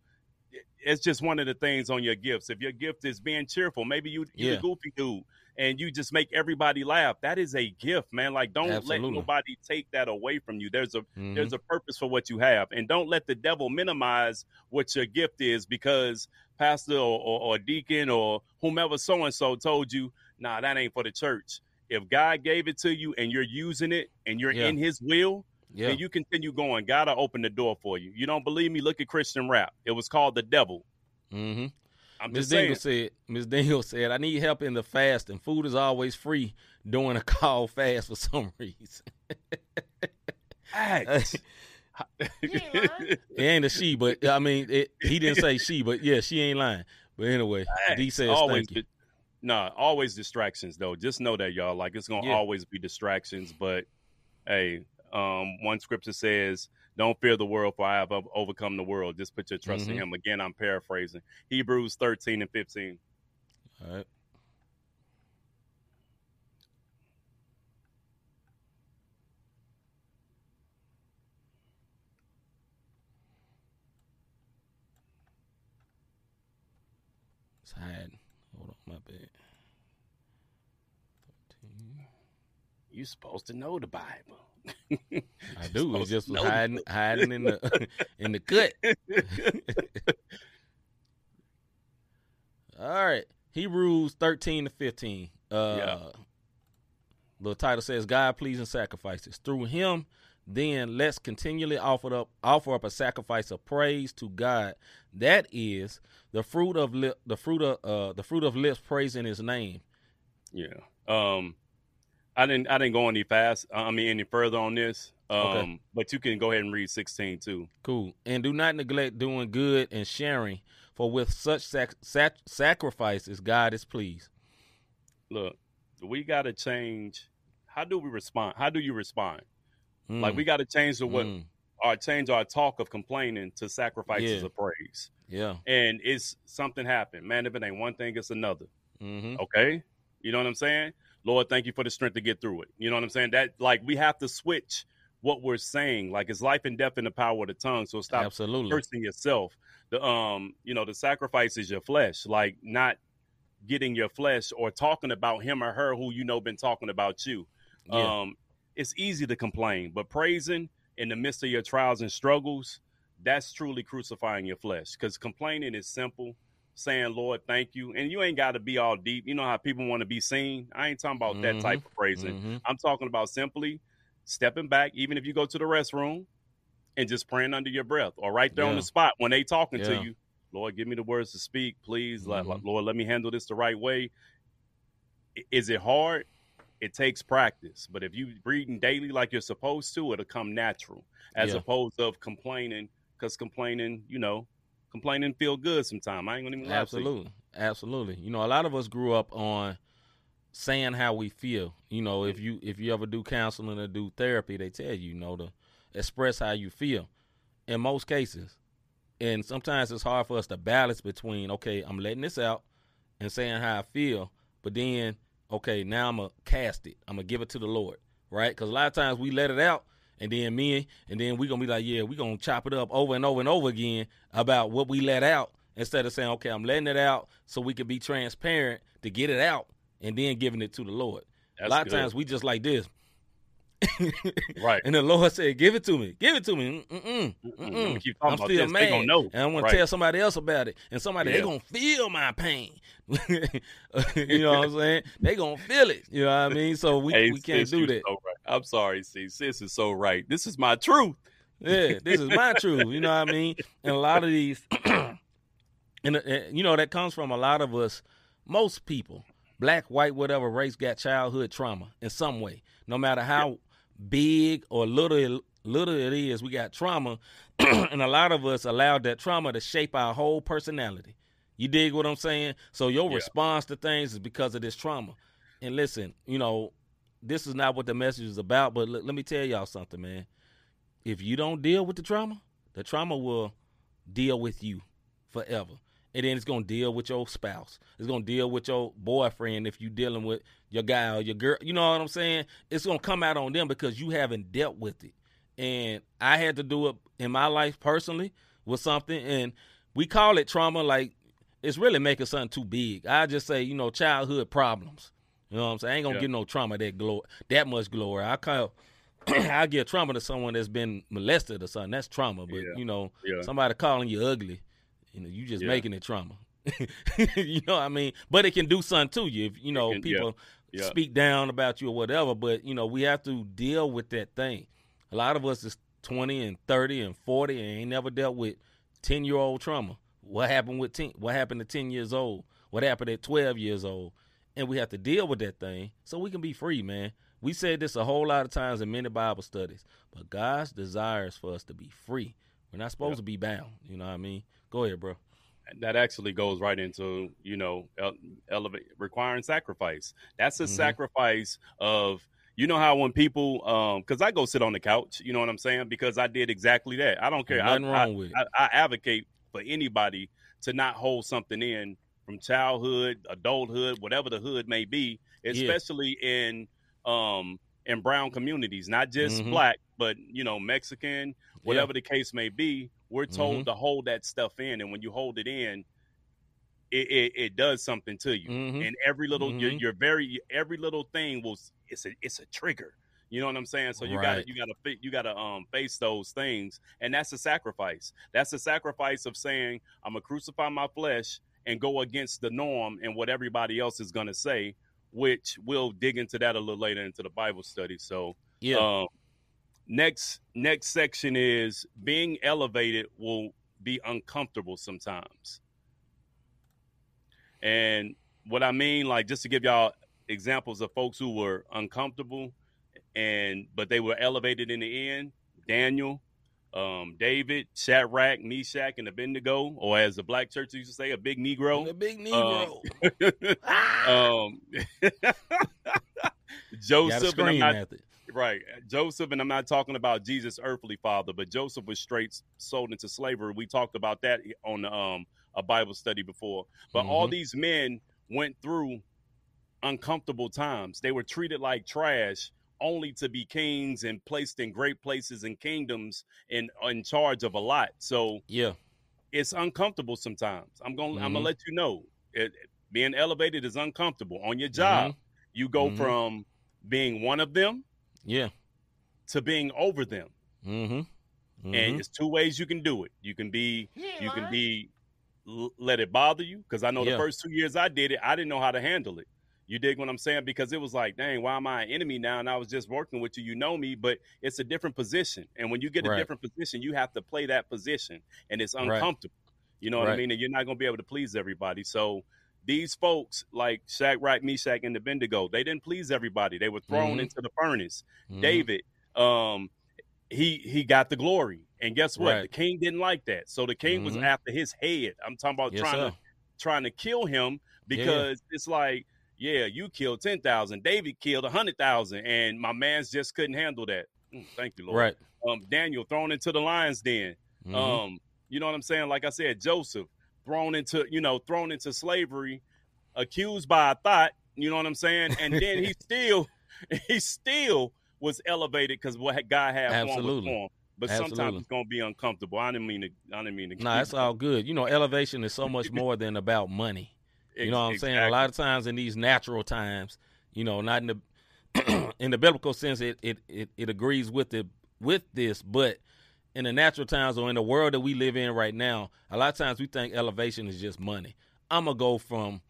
Speaker 2: it's just one of the things on your gifts. If your gift is being cheerful, maybe you you
Speaker 1: Yeah.
Speaker 2: a goofy dude and you just make everybody laugh. That is a gift, man. Like don't
Speaker 1: Absolutely.
Speaker 2: let nobody take that away from you. There's a
Speaker 1: Mhm.
Speaker 2: there's a purpose for what you have, and don't let the devil minimize what your gift is because pastor or, or, or deacon or whomever so and so told you, nah, that ain't for the church. If God gave it to you and you're using it and you're
Speaker 1: Yeah.
Speaker 2: in His will,
Speaker 1: yeah.
Speaker 2: then you continue going. God will open the door for you. You don't believe me? Look at Christian rap. It was called the devil.
Speaker 1: mm-hmm.
Speaker 2: I'm
Speaker 1: Ms.
Speaker 2: just.
Speaker 1: Dingle said, Ms. Dingle said, I need help in the fast, and food is always free during a call fast for some reason.
Speaker 2: Facts.
Speaker 1: It ain't a she, but I mean, it, he didn't say she, but yeah, she ain't lying. But anyway, D says
Speaker 2: always
Speaker 1: thank you.
Speaker 2: Nah, always distractions though. Just know that y'all like it's gonna
Speaker 1: Yeah.
Speaker 2: always be distractions. But hey, um, one scripture says, "Don't fear the world, for I have overcome the world." Just put your trust in
Speaker 1: Mhm.
Speaker 2: Him. Again, I'm paraphrasing Hebrews 13 and 15.
Speaker 1: All right. It's hiding. Hold on, my bad. 13.
Speaker 2: You supposed to know the Bible.
Speaker 1: I do. It just was hiding, hiding in the in the cut. All right. Hebrews 13 to 15. Uh
Speaker 2: Yeah.
Speaker 1: the title says God pleasing sacrifices. Through him, then let's continually offer up offer up a sacrifice of praise to God. That is the fruit of lip, the fruit of uh the fruit of lips praising his name.
Speaker 2: Yeah. Um, I didn't. I didn't go any fast. I mean, any further on this. Um,
Speaker 1: Okay.
Speaker 2: but you can go ahead and read 16 too.
Speaker 1: Cool. And do not neglect doing good and sharing, for with such sac- sac- sacrifices God is pleased.
Speaker 2: Look, we got to change. How do we respond? How do you respond? Like
Speaker 1: Mm,
Speaker 2: we got to change the what
Speaker 1: mm,
Speaker 2: our change our talk of complaining to sacrifices
Speaker 1: Yeah.
Speaker 2: of praise.
Speaker 1: yeah.
Speaker 2: And it's something happened, man. If it ain't one thing, it's another.
Speaker 1: hmm
Speaker 2: Okay, you know what I'm saying? Lord, thank you for the strength to get through it. You know what I'm saying? That like we have to switch what we're saying. Like it's life and death in the power of the tongue. So stop
Speaker 1: Absolutely.
Speaker 2: cursing yourself. The um, you know, the sacrifice is your flesh. Like not getting your flesh or talking about him or her who you know been talking about you.
Speaker 1: Yeah.
Speaker 2: Um, it's easy to complain, but praising in the midst of your trials and struggles, that's truly crucifying your flesh. Because complaining is simple, saying, Lord, thank you. And you ain't got to be all deep. You know how people want to be seen. I ain't talking about that
Speaker 1: Mhm.
Speaker 2: type of praising.
Speaker 1: Mhm.
Speaker 2: I'm talking about simply stepping back, even if you go to the restroom and just praying under your breath or right there on the spot when they talking
Speaker 1: Yeah.
Speaker 2: to you. Lord, give me the words to speak, please.
Speaker 1: Mhm.
Speaker 2: Lord, let me handle this the right way. Is it hard? It takes practice, but if you reading daily like you're supposed to, it'll come natural, as
Speaker 1: Yeah.
Speaker 2: opposed of complaining. Because complaining, you know, complaining feel good sometimes. I ain't gonna even.
Speaker 1: Absolutely. Absolutely. You know, a lot of us grew up on saying how we feel. You know, if you if you ever do counseling or do therapy, they tell you, you know, to express how you feel. In most cases. And sometimes it's hard for us to balance between, okay, I'm letting this out and saying how I feel, but then, okay, now I'm gonna cast it. I'm gonna give it to the Lord, right? Because a lot of times we let it out, and then me, and then we're gonna be like, yeah, we're gonna chop it up over and over and over again about what we let out instead of saying, okay, I'm letting it out so we can be transparent to get it out and then giving it to the Lord.
Speaker 2: That's
Speaker 1: a lot
Speaker 2: good.
Speaker 1: of times we just like this.
Speaker 2: right?
Speaker 1: And the Lord said, "Give it to me, give it to me." Mm-mm,
Speaker 2: Mm-mm. keep talking
Speaker 1: I'm
Speaker 2: about
Speaker 1: still
Speaker 2: this.
Speaker 1: mad,
Speaker 2: They gonna know.
Speaker 1: and I'm gonna
Speaker 2: Right.
Speaker 1: tell somebody else about it, and somebody they
Speaker 2: Yeah.
Speaker 1: gonna feel my pain. you know what I'm saying? They gonna feel it. You know what I mean? So we
Speaker 2: Hey,
Speaker 1: we can't do that.
Speaker 2: so right. I'm sorry, see, sis is so right. This is my truth.
Speaker 1: Yeah, this is my truth. You know what I mean? And a lot of these, and, uh, and you know that comes from a lot of us. Most people, black, white, whatever race, got childhood trauma in some way. No matter how big or little little it is, we got trauma, and a lot of us allowed that trauma to shape our whole personality. You dig what I'm saying? So your
Speaker 2: Yeah.
Speaker 1: response to things is because of this trauma. And listen, you know, this is not what the message is about, but let, let me tell y'all something, man. If you don't deal with the trauma, the trauma will deal with you forever. And then it's gonna deal with your spouse. It's gonna deal with your boyfriend if you dealing with your guy or your girl. You know what I'm saying? It's gonna come out on them because you haven't dealt with it. And I had to do it in my life personally with something, and we call it trauma. Like it's really making something too big. I just say, you know, childhood problems. You know what I'm saying? I ain't gonna
Speaker 2: Yeah.
Speaker 1: give no trauma that glory, that much glory. I call, I give trauma to someone that's been molested or something. That's trauma. But
Speaker 2: Yeah.
Speaker 1: you know,
Speaker 2: Yeah.
Speaker 1: somebody calling you ugly, you know, you just making it trauma. you know what I mean? But it can do something to you if you know
Speaker 2: can-
Speaker 1: people speak down about you or whatever. But you know, we have to deal with that thing. A lot of us is twenty and thirty and forty and ain't never dealt with ten year old trauma. What happened with ten? What happened at ten years old? What happened at twelve years old? And we have to deal with that thing so we can be free, man. We said this a whole lot of times in many Bible studies, but God's desires for us to be free. We're not supposed
Speaker 2: Yeah.
Speaker 1: to be bound. You know what I mean? Go ahead, bro.
Speaker 2: that actually goes right into you know elevate requiring sacrifice that's a
Speaker 1: Mhm.
Speaker 2: sacrifice of you know how when people um because i go sit on the couch you know what i'm saying because i did exactly that i don't care I,
Speaker 1: Nothing
Speaker 2: I-
Speaker 1: wrong with.
Speaker 2: I, I advocate for anybody to not hold something in from childhood adulthood whatever the hood may be especially in um in brown communities not just
Speaker 1: Mhm.
Speaker 2: black but you know mexican whatever the case may be we're told
Speaker 1: Mhm.
Speaker 2: to hold that stuff in and when you hold it in it, it, it does something to you
Speaker 1: Mhm.
Speaker 2: and every little your,
Speaker 1: Mhm.
Speaker 2: your very every little thing will it's a it's a trigger you know what i'm saying so you
Speaker 1: Right.
Speaker 2: gotta you gotta you gotta um face those things and that's a sacrifice that's a sacrifice of saying i'm gonna crucify my flesh and go against the norm and what everybody else is gonna say which we'll dig into that a little later into the bible study so
Speaker 1: Yeah.
Speaker 2: um, next next section is being elevated will be uncomfortable sometimes. And what I mean, like just to give y'all examples of folks who were uncomfortable and but they were elevated in the end, Daniel, um, David, Shadrach, Meshach, and Abednego, or as the black church used to say, a big
Speaker 1: the
Speaker 2: Negro.
Speaker 1: big Negro.
Speaker 2: um,
Speaker 1: Gotta
Speaker 2: Joseph, and I'm not. Right. Joseph, and I'm not talking about Jesus' earthly father, but Joseph was straight sold into slavery. We talked about that on um, a Bible study before. But all
Speaker 1: Mhm.
Speaker 2: these men went through uncomfortable times. They were treated like trash only to be kings and placed in great places and kingdoms and in charge of a lot. So
Speaker 1: Yeah.
Speaker 2: it's uncomfortable sometimes. I'm going to I'm going
Speaker 1: Mhm.
Speaker 2: to let you know. It, being elevated is uncomfortable. On your job, you go
Speaker 1: Mhm.
Speaker 2: from being one of them
Speaker 1: Yeah.
Speaker 2: to being over them.
Speaker 1: Mm-hmm.
Speaker 2: And it's two ways you can do it. You can be you can be l- let it bother you because I know
Speaker 1: Yeah.
Speaker 2: the first two years I did it, I didn't know how to handle it. You dig what I'm saying? Because it was like, dang, why am I an enemy now? And I was just working with you. You know me, but it's a different position. And when you get a
Speaker 1: Right.
Speaker 2: different position, you have to play that position, and it's
Speaker 1: Right.
Speaker 2: uncomfortable. You know what I mean? And you're not going to be able to please everybody. So these folks, like Shadrach, Meshach, and Abednego, they didn't please everybody. They were thrown
Speaker 1: Mhm.
Speaker 2: into the furnace.
Speaker 1: Mhm.
Speaker 2: David, um, he he got the glory, and guess what?
Speaker 1: Right.
Speaker 2: The king didn't like that, so the king was
Speaker 1: Mhm.
Speaker 2: after his head. I'm talking about
Speaker 1: Yes,
Speaker 2: trying
Speaker 1: sir.
Speaker 2: to trying to kill him because it's like, yeah, you killed ten thousand, David killed a hundred thousand, and my man's just couldn't handle that. Mm, Thank you, Lord.
Speaker 1: Right.
Speaker 2: Um, Daniel thrown into the lion's den.
Speaker 1: Mhm.
Speaker 2: Um, you know what I'm saying? Like I said, Joseph thrown into you know thrown into slavery, accused by a thought. You know what I'm saying? And then he still he still was elevated because what God had for him
Speaker 1: Absolutely.
Speaker 2: for him. But sometimes it's gonna be uncomfortable. I didn't mean to. I didn't mean to.
Speaker 1: nah, it's all good. You know, elevation is so much more than about money. You know what I'm saying? A lot of times in these natural times, you know, not in the in the biblical sense, it it it, it agrees with the with this, but in the natural times or in the world that we live in right now, a lot of times we think elevation is just money. I'm gonna go from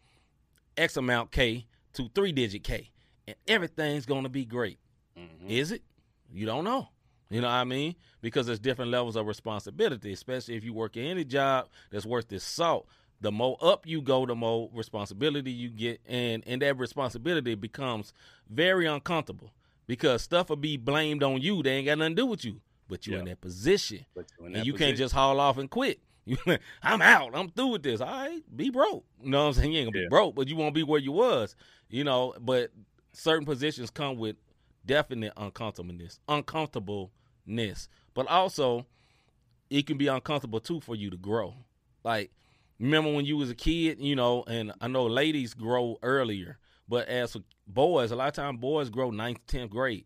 Speaker 1: X amount K to three digit K, and everything's gonna be great. Mm-hmm. Is it? You don't know. You know what I mean? Because there's different levels of responsibility, especially if you work in any job that's worth this salt. The more up you go, the more responsibility you get, and and that responsibility becomes very uncomfortable because stuff will be blamed on you. They ain't got nothing to do with you, but you're yeah. in that position, in that and you position. can't just haul off and quit. I'm out. I'm through with this. All right, be broke. You know what I'm saying? You ain't gonna yeah. be broke, but you won't be where you was. You know, but certain positions come with definite uncomfortableness, uncomfortableness, but also it can be uncomfortable too for you to grow. Like, remember when you was a kid, you know, and I know ladies grow earlier, but as boys, a lot of times boys grow ninth, tenth grade,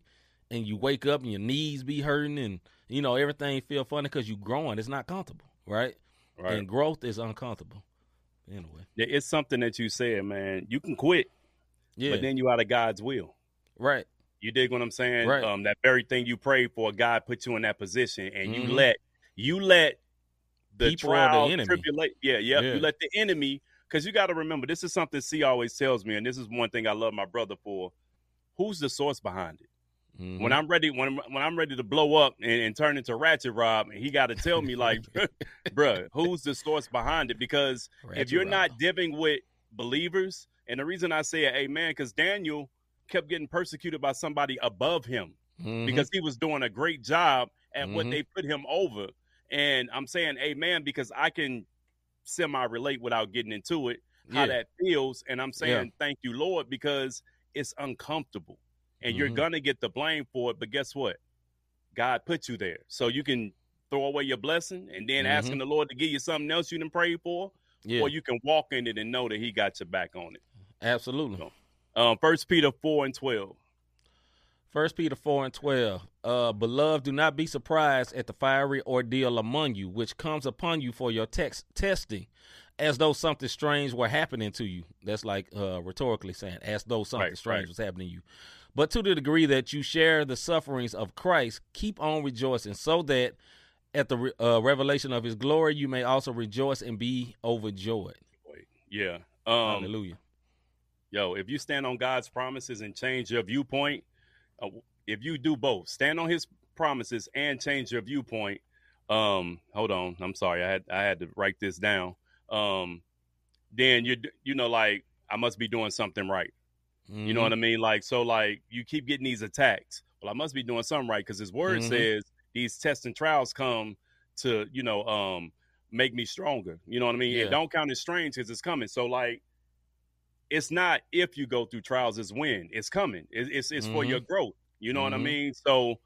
Speaker 1: and you wake up and your knees be hurting, and you know everything feel funny because you growing. It's not comfortable, right? Right. And growth is uncomfortable. Anyway,
Speaker 2: it's something that you said, man. You can quit, yeah, but then you out of God's will,
Speaker 1: right?
Speaker 2: You dig what I'm saying?
Speaker 1: Right.
Speaker 2: Um, that very thing you prayed for, God put you in that position, and mm-hmm. you let you let the People trial, the tribulation, yeah, yeah, yeah, you let the enemy, because you got to remember, this is something C always tells me, and this is one thing I love my brother for. Who's the source behind it? Mm-hmm. When I'm ready, when when I'm ready to blow up and, and turn into Ratchet Rob, and he got to tell me like, bruh, who's the source behind it? Because Ratchet if you're Rob. not dealing with believers, and the reason I say amen, because Daniel kept getting persecuted by somebody above him mm-hmm. because he was doing a great job at mm-hmm. what they put him over. And I'm saying amen because I can semi relate without getting into it how yeah. that feels. And I'm saying yeah. thank you, Lord, because it's uncomfortable and mm-hmm. you're gonna get the blame for it. But guess what? God put you there, so you can throw away your blessing and then mm-hmm. asking the Lord to give you something else you didn't pray for, yeah. or you can walk in it and know that He got your back on it.
Speaker 1: Absolutely. So,
Speaker 2: um, First Peter four and twelve.
Speaker 1: First Peter four and twelve. Uh, beloved, do not be surprised at the fiery ordeal among you, which comes upon you for your text testing, as though something strange were happening to you. That's like uh, rhetorically saying, as though something right, strange right. was happening to you. But to the degree that you share the sufferings of Christ, keep on rejoicing, so that at the uh, revelation of His glory you may also rejoice and be overjoyed.
Speaker 2: Yeah.
Speaker 1: Um, Hallelujah.
Speaker 2: Yo, if you stand on God's promises and change your viewpoint, uh, if you do both, stand on His promises and change your viewpoint. Um, hold on, I'm sorry, I had I had to write this down. Um, then you you know like I must be doing something right. Mm-hmm. You know what I mean? Like, so like you keep getting these attacks. Well, I must be doing something right because his word mm-hmm. says these tests and trials come to, you know, um, make me stronger. You know what I mean? Yeah. don't count as strange because it's coming. So like it's not if you go through trials, it's when it's coming. It's it's, it's mm-hmm. for your mm-hmm. growth. You know what I mm-hmm. mean? So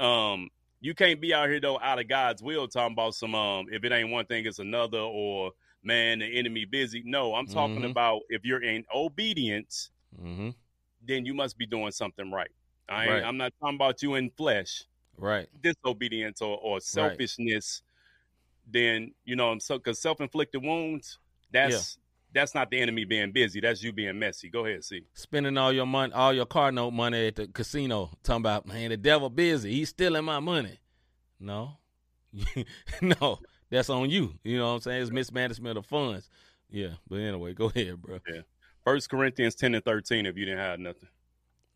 Speaker 2: um you can't be out here though out of God's will talking about some um if it ain't one thing, it's another or man, the enemy busy. No, I'm talking mm-hmm. about if you're in obedience
Speaker 1: mm-hmm.
Speaker 2: then you must be doing something right. I right. I'm not talking about you in flesh,
Speaker 1: right?
Speaker 2: Disobedience or, or selfishness. Right. Then you know, I'm so because self-inflicted wounds, that's. That's not the enemy being busy. That's you being messy. Go ahead, see.
Speaker 1: Spending all your money, all your car note money at the casino. Talking about man, the devil busy. He's stealing my money. No, no, that's on you. You know what I'm saying? It's mismanagement of funds. Yeah, but anyway, go ahead, bro.
Speaker 2: Yeah. First Corinthians 10 and 13 if you didn't have nothing.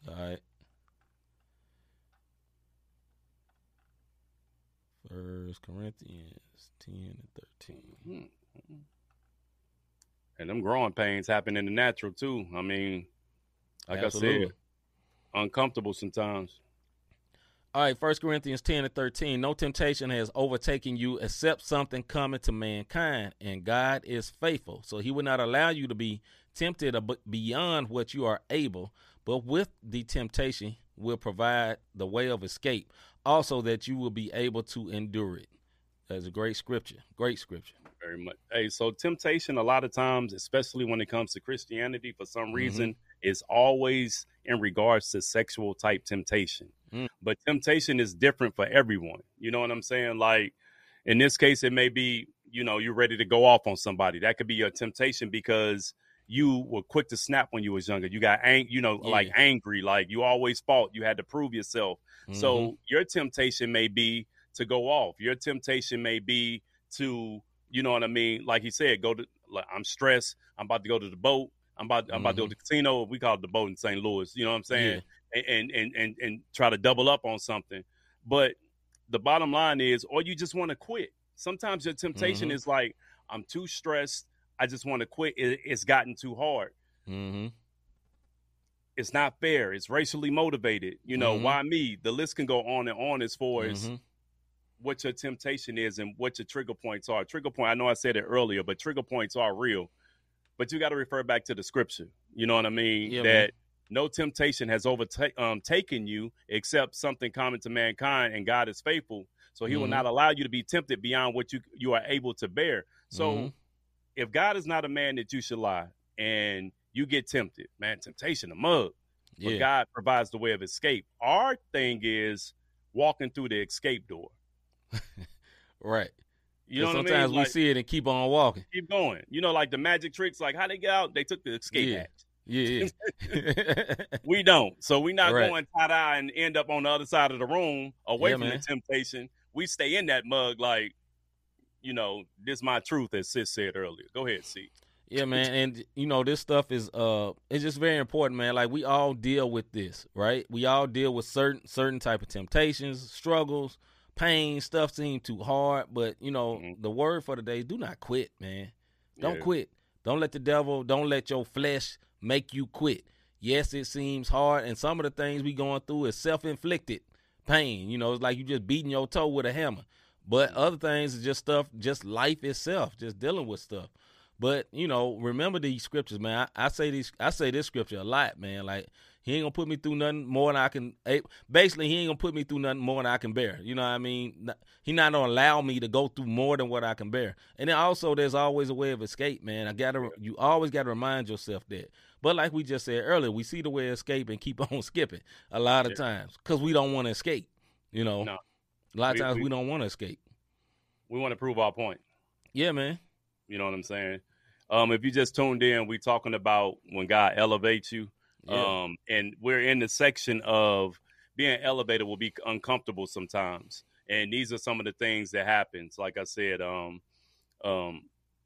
Speaker 1: All right. First Corinthians 10 and 13. Mm-hmm.
Speaker 2: And them growing pains happen in the natural too. I mean, like Absolutely. I said, uncomfortable sometimes.
Speaker 1: All right, First Corinthians 10 and 13. No temptation has overtaken you except something coming to mankind, and God is faithful. So he will not allow you to be tempted beyond what you are able, but with the temptation will provide the way of escape, also that you will be able to endure it. That's a great scripture. Great scripture.
Speaker 2: Very much. Hey, so temptation, a lot of times, especially when it comes to Christianity, for some mm-hmm. reason, is always in regards to sexual type temptation. Mm. But temptation is different for everyone. You know what I'm saying? Like in this case, it may be, you know, you're ready to go off on somebody. That could be your temptation because you were quick to snap when you was younger. You got ang- you know, yeah. like angry, like you always fought. You had to prove yourself. Mm-hmm. So your temptation may be to go off. Your temptation may be to, you know what I mean? Like he said, go to. Like, I'm stressed. I'm about to go to the boat. I'm about. I'm about to go to mm-hmm. the casino. We call it the boat in St. Louis. You know what I'm saying? Yeah. and, and and and try to double up on something. But the bottom line is, or you just want to quit. Sometimes your temptation
Speaker 1: Mhm.
Speaker 2: is like, I'm too stressed. I just want to quit. It, it's gotten too hard.
Speaker 1: Mm-hmm.
Speaker 2: It's not fair. It's racially motivated. You know,
Speaker 1: Mhm.
Speaker 2: why me? The list can go on and on as far as
Speaker 1: Mhm.
Speaker 2: What your temptation is and what your trigger points are. Trigger point, I know I said it earlier, but trigger points are real. But you got to refer back to the scripture. You know what I mean?
Speaker 1: Yeah,
Speaker 2: that
Speaker 1: man.
Speaker 2: no temptation has overtaken um, taken you except something common to mankind, and God is faithful. So he will
Speaker 1: Mhm.
Speaker 2: not allow you to be tempted beyond what you you are able to bear. So
Speaker 1: Mhm.
Speaker 2: if God is not a man that you should lie, and you get tempted, man, temptation a mug. But
Speaker 1: Yeah.
Speaker 2: God provides the way of escape. Our thing is walking through the escape door.
Speaker 1: Right.
Speaker 2: You know what I mean?
Speaker 1: sometimes we
Speaker 2: Like,
Speaker 1: see it and keep on walking.
Speaker 2: keep going. You know, like the magic tricks, like how they get out, they took the escape
Speaker 1: Yeah.
Speaker 2: hatch.
Speaker 1: Yeah. yeah.
Speaker 2: We don't. So we not
Speaker 1: Right.
Speaker 2: going tie dye and end up on the other side of the room away
Speaker 1: Yeah,
Speaker 2: from
Speaker 1: man.
Speaker 2: the temptation. We stay in that mug like, you know, this my truth, as Sis said earlier. Go ahead, see.
Speaker 1: Yeah, man, and you know this stuff is uh, it's just very important, man. Like we all deal with this, right? We all deal with certain certain type of temptations, struggles, pain. Stuff seem too hard, but you know
Speaker 2: Mhm.
Speaker 1: the word for the day: do not quit, man. Don't
Speaker 2: Yeah.
Speaker 1: quit. Don't let the devil. Don't let your flesh make you quit. Yes, it seems hard, and some of the things we going through is self inflicted pain. You know, it's like you just beating your toe with a hammer. But other things is just stuff, just life itself, just dealing with stuff. But you know, remember these scriptures, man. I, I say these, I say this scripture a lot, man. Like he ain't gonna put me through nothing more than I can. eh, Basically, he ain't gonna put me through nothing more than I can bear. You know what I mean? He not gonna allow me to go through more than what I can bear. And then also, there's always a way of escape, man. I gotta, you always gotta remind yourself that. But like we just said earlier, we see the way of escape and keep on skipping a lot of
Speaker 2: Yeah.
Speaker 1: times because we don't want to escape. You know,
Speaker 2: No.
Speaker 1: a lot of
Speaker 2: We-
Speaker 1: times
Speaker 2: we-
Speaker 1: we don't want to escape.
Speaker 2: We want to prove our point.
Speaker 1: Yeah, man.
Speaker 2: You know what I'm saying? Um, if you just tuned in, we talking about when God elevates you.
Speaker 1: Yeah.
Speaker 2: Um, and we're in the section of being elevated will be uncomfortable sometimes. And these are some of the things that happens. Like I said, um, um,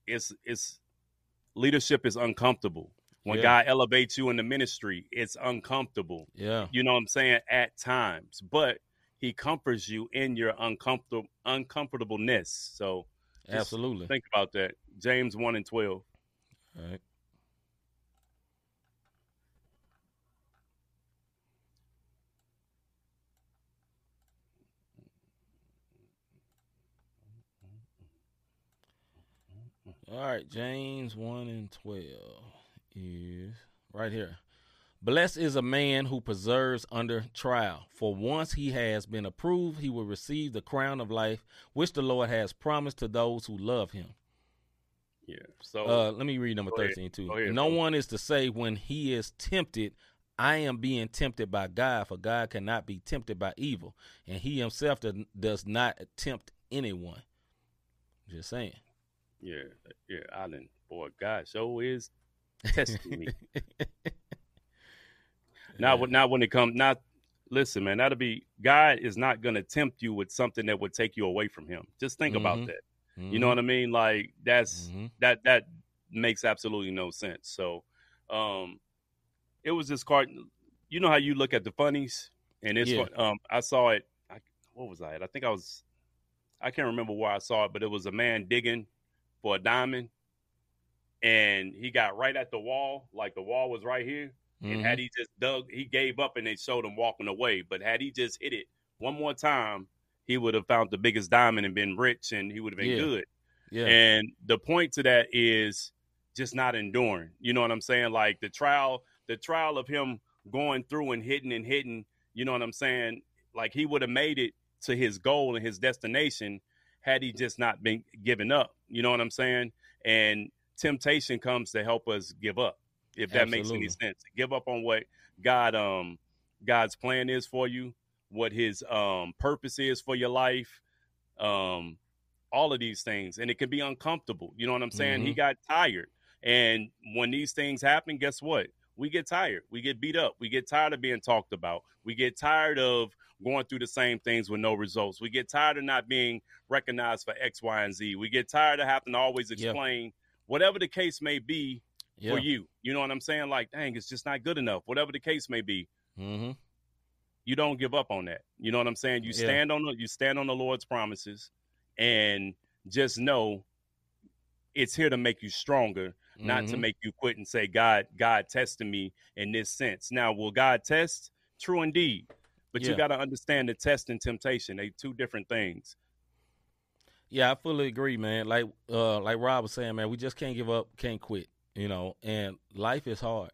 Speaker 2: it's it's leadership is uncomfortable. When
Speaker 1: Yeah.
Speaker 2: God elevates you in the ministry, it's uncomfortable.
Speaker 1: yeah.
Speaker 2: You know what I'm saying? At times, but He comforts you in your uncomfortable uncomfortableness. So
Speaker 1: Absolutely.
Speaker 2: think about that. James one and twelve.
Speaker 1: All right. All right, James 1 and 12 is right here. Blessed is a man who preserves under trial, for once he has been approved, he will receive the crown of life, which the Lord has promised to those who love him.
Speaker 2: Yeah. So
Speaker 1: Uh, let me read number
Speaker 2: Go ahead.
Speaker 1: 13 too.
Speaker 2: Ahead,
Speaker 1: no
Speaker 2: bro.
Speaker 1: one is to say when he is tempted, I am being tempted by God, for God cannot be tempted by evil, and he himself does not tempt anyone. Just saying.
Speaker 2: Yeah, yeah, island. Boy, God, so is testing me. Not when, not when it comes. Not listen, man. That'll be God is not going to tempt you with something that would take you away from Him. Just think about
Speaker 1: Mhm.
Speaker 2: that. You know what I mean? Like that's
Speaker 1: Mhm.
Speaker 2: that that makes absolutely no sense. So, um, it was this card. You know how you look at the funnies, and it's
Speaker 1: Yeah.
Speaker 2: um, I saw it. I, what was I? At? I think I was. I can't remember where I saw it, but it was a man digging for a diamond, and he got right at the wall, like the wall was right here. And
Speaker 1: Mhm.
Speaker 2: had he just dug, he gave up, and they showed him walking away. But had he just hit it one more time, he would have found the biggest diamond and been rich, and he would have been
Speaker 1: Yeah.
Speaker 2: good.
Speaker 1: yeah.
Speaker 2: And the point to that is just not enduring. You know what I'm saying? Like the trial, the trial of him going through and hitting and hitting. You know what I'm saying? Like he would have made it to his goal and his destination had he just not been given up. You know what I'm saying? And temptation comes to help us give up. If that makes any
Speaker 1: Absolutely.
Speaker 2: sense, give up on what God um God's plan is for you, what His um purpose is for your life, um all of these things, and it can be uncomfortable. You know what I'm saying? He
Speaker 1: Mhm.
Speaker 2: got tired, and when these things happen, guess what? We get tired. We get beat up. We get tired of being talked about. We get tired of going through the same things with no results. We get tired of not being recognized for X, Y, and Z. We get tired of having to always
Speaker 1: Yeah.
Speaker 2: explain whatever the case may be
Speaker 1: yeah.
Speaker 2: for you. You know what I'm saying? Like, dang, it's just not good enough. Whatever the case may be.
Speaker 1: hmm
Speaker 2: you don't give up on that. You know what I'm saying? You stand on the, you stand on the Lord's promises, and just know it's here to make you stronger, not mm-hmm. to make you quit and say, God, God tested me in this sense. Now, will God test? True indeed. But yeah. you got to understand the test and temptation. They two different things.
Speaker 1: Yeah, I fully agree, man. Like uh like Rob was saying, man, we just can't give up, can't quit, you know, and life is hard.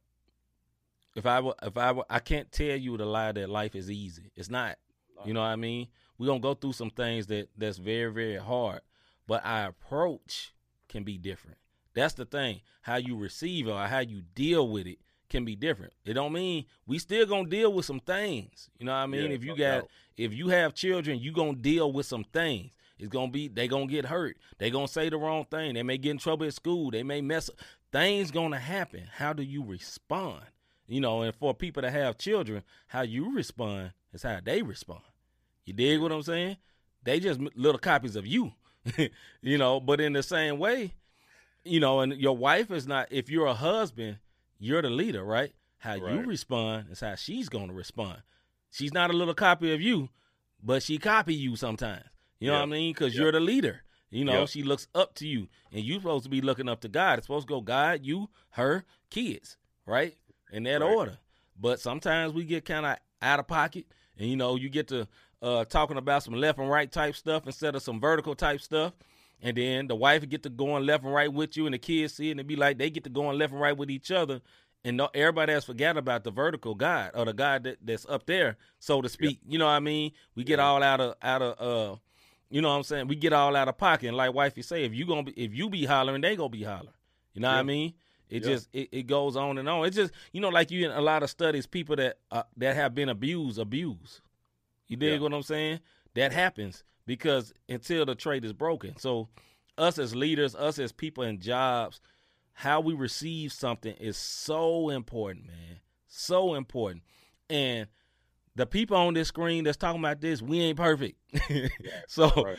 Speaker 1: If I were, if I were, I can't tell you the lie that life is easy. It's not. You know what I mean? We're going to go through some things that that's very very hard, but our approach can be different. That's the thing. How you receive it or how you deal with it can be different. It don't mean we still gonna deal with some things. You know what I mean? Yeah, if you got if you have children, you gonna deal with some things. It's gonna be they gonna get hurt. They gonna say the wrong thing. They may get in trouble at school. They may mess up. Things gonna happen. How do you respond? You know, and for people that have children, how you respond is how they respond. You dig what I'm saying? They just little copies of you. you know, but in the same way, you know, and your wife is not if you're a husband, you're the leader, right? How right. you respond is how she's going to respond. She's not a little copy of you, but she copy you sometimes. You know yep. what I mean? Because yep. you're the leader. You know, yep. she looks up to you, and you're supposed to be looking up to God. It's supposed to go God, you, her, kids, right? In that right. order. But sometimes we get kind of out of pocket, and you know, you get to uh, talking about some left and right type stuff instead of some vertical type stuff. And then the wife get to going left and right with you, and the kids see it and be like they get to going left and right with each other. And no, everybody has forgot about the vertical God or the God that, that's up there, so to speak. You know what I mean? We get all out of out of uh, you know what I'm saying? We get all out of pocket. And like wifey say, if you gonna be, if you be hollering, they gonna be hollering. You know what I mean? It just it, it goes on and on. It's just you know like you in a lot of studies, people that uh, that have been abused abuse. You dig what I'm saying? That happens because until the trade is broken. So us as leaders, us as people in jobs, how we receive something is so important, man. So important. And the people on this screen that's talking about this, we ain't perfect. so right.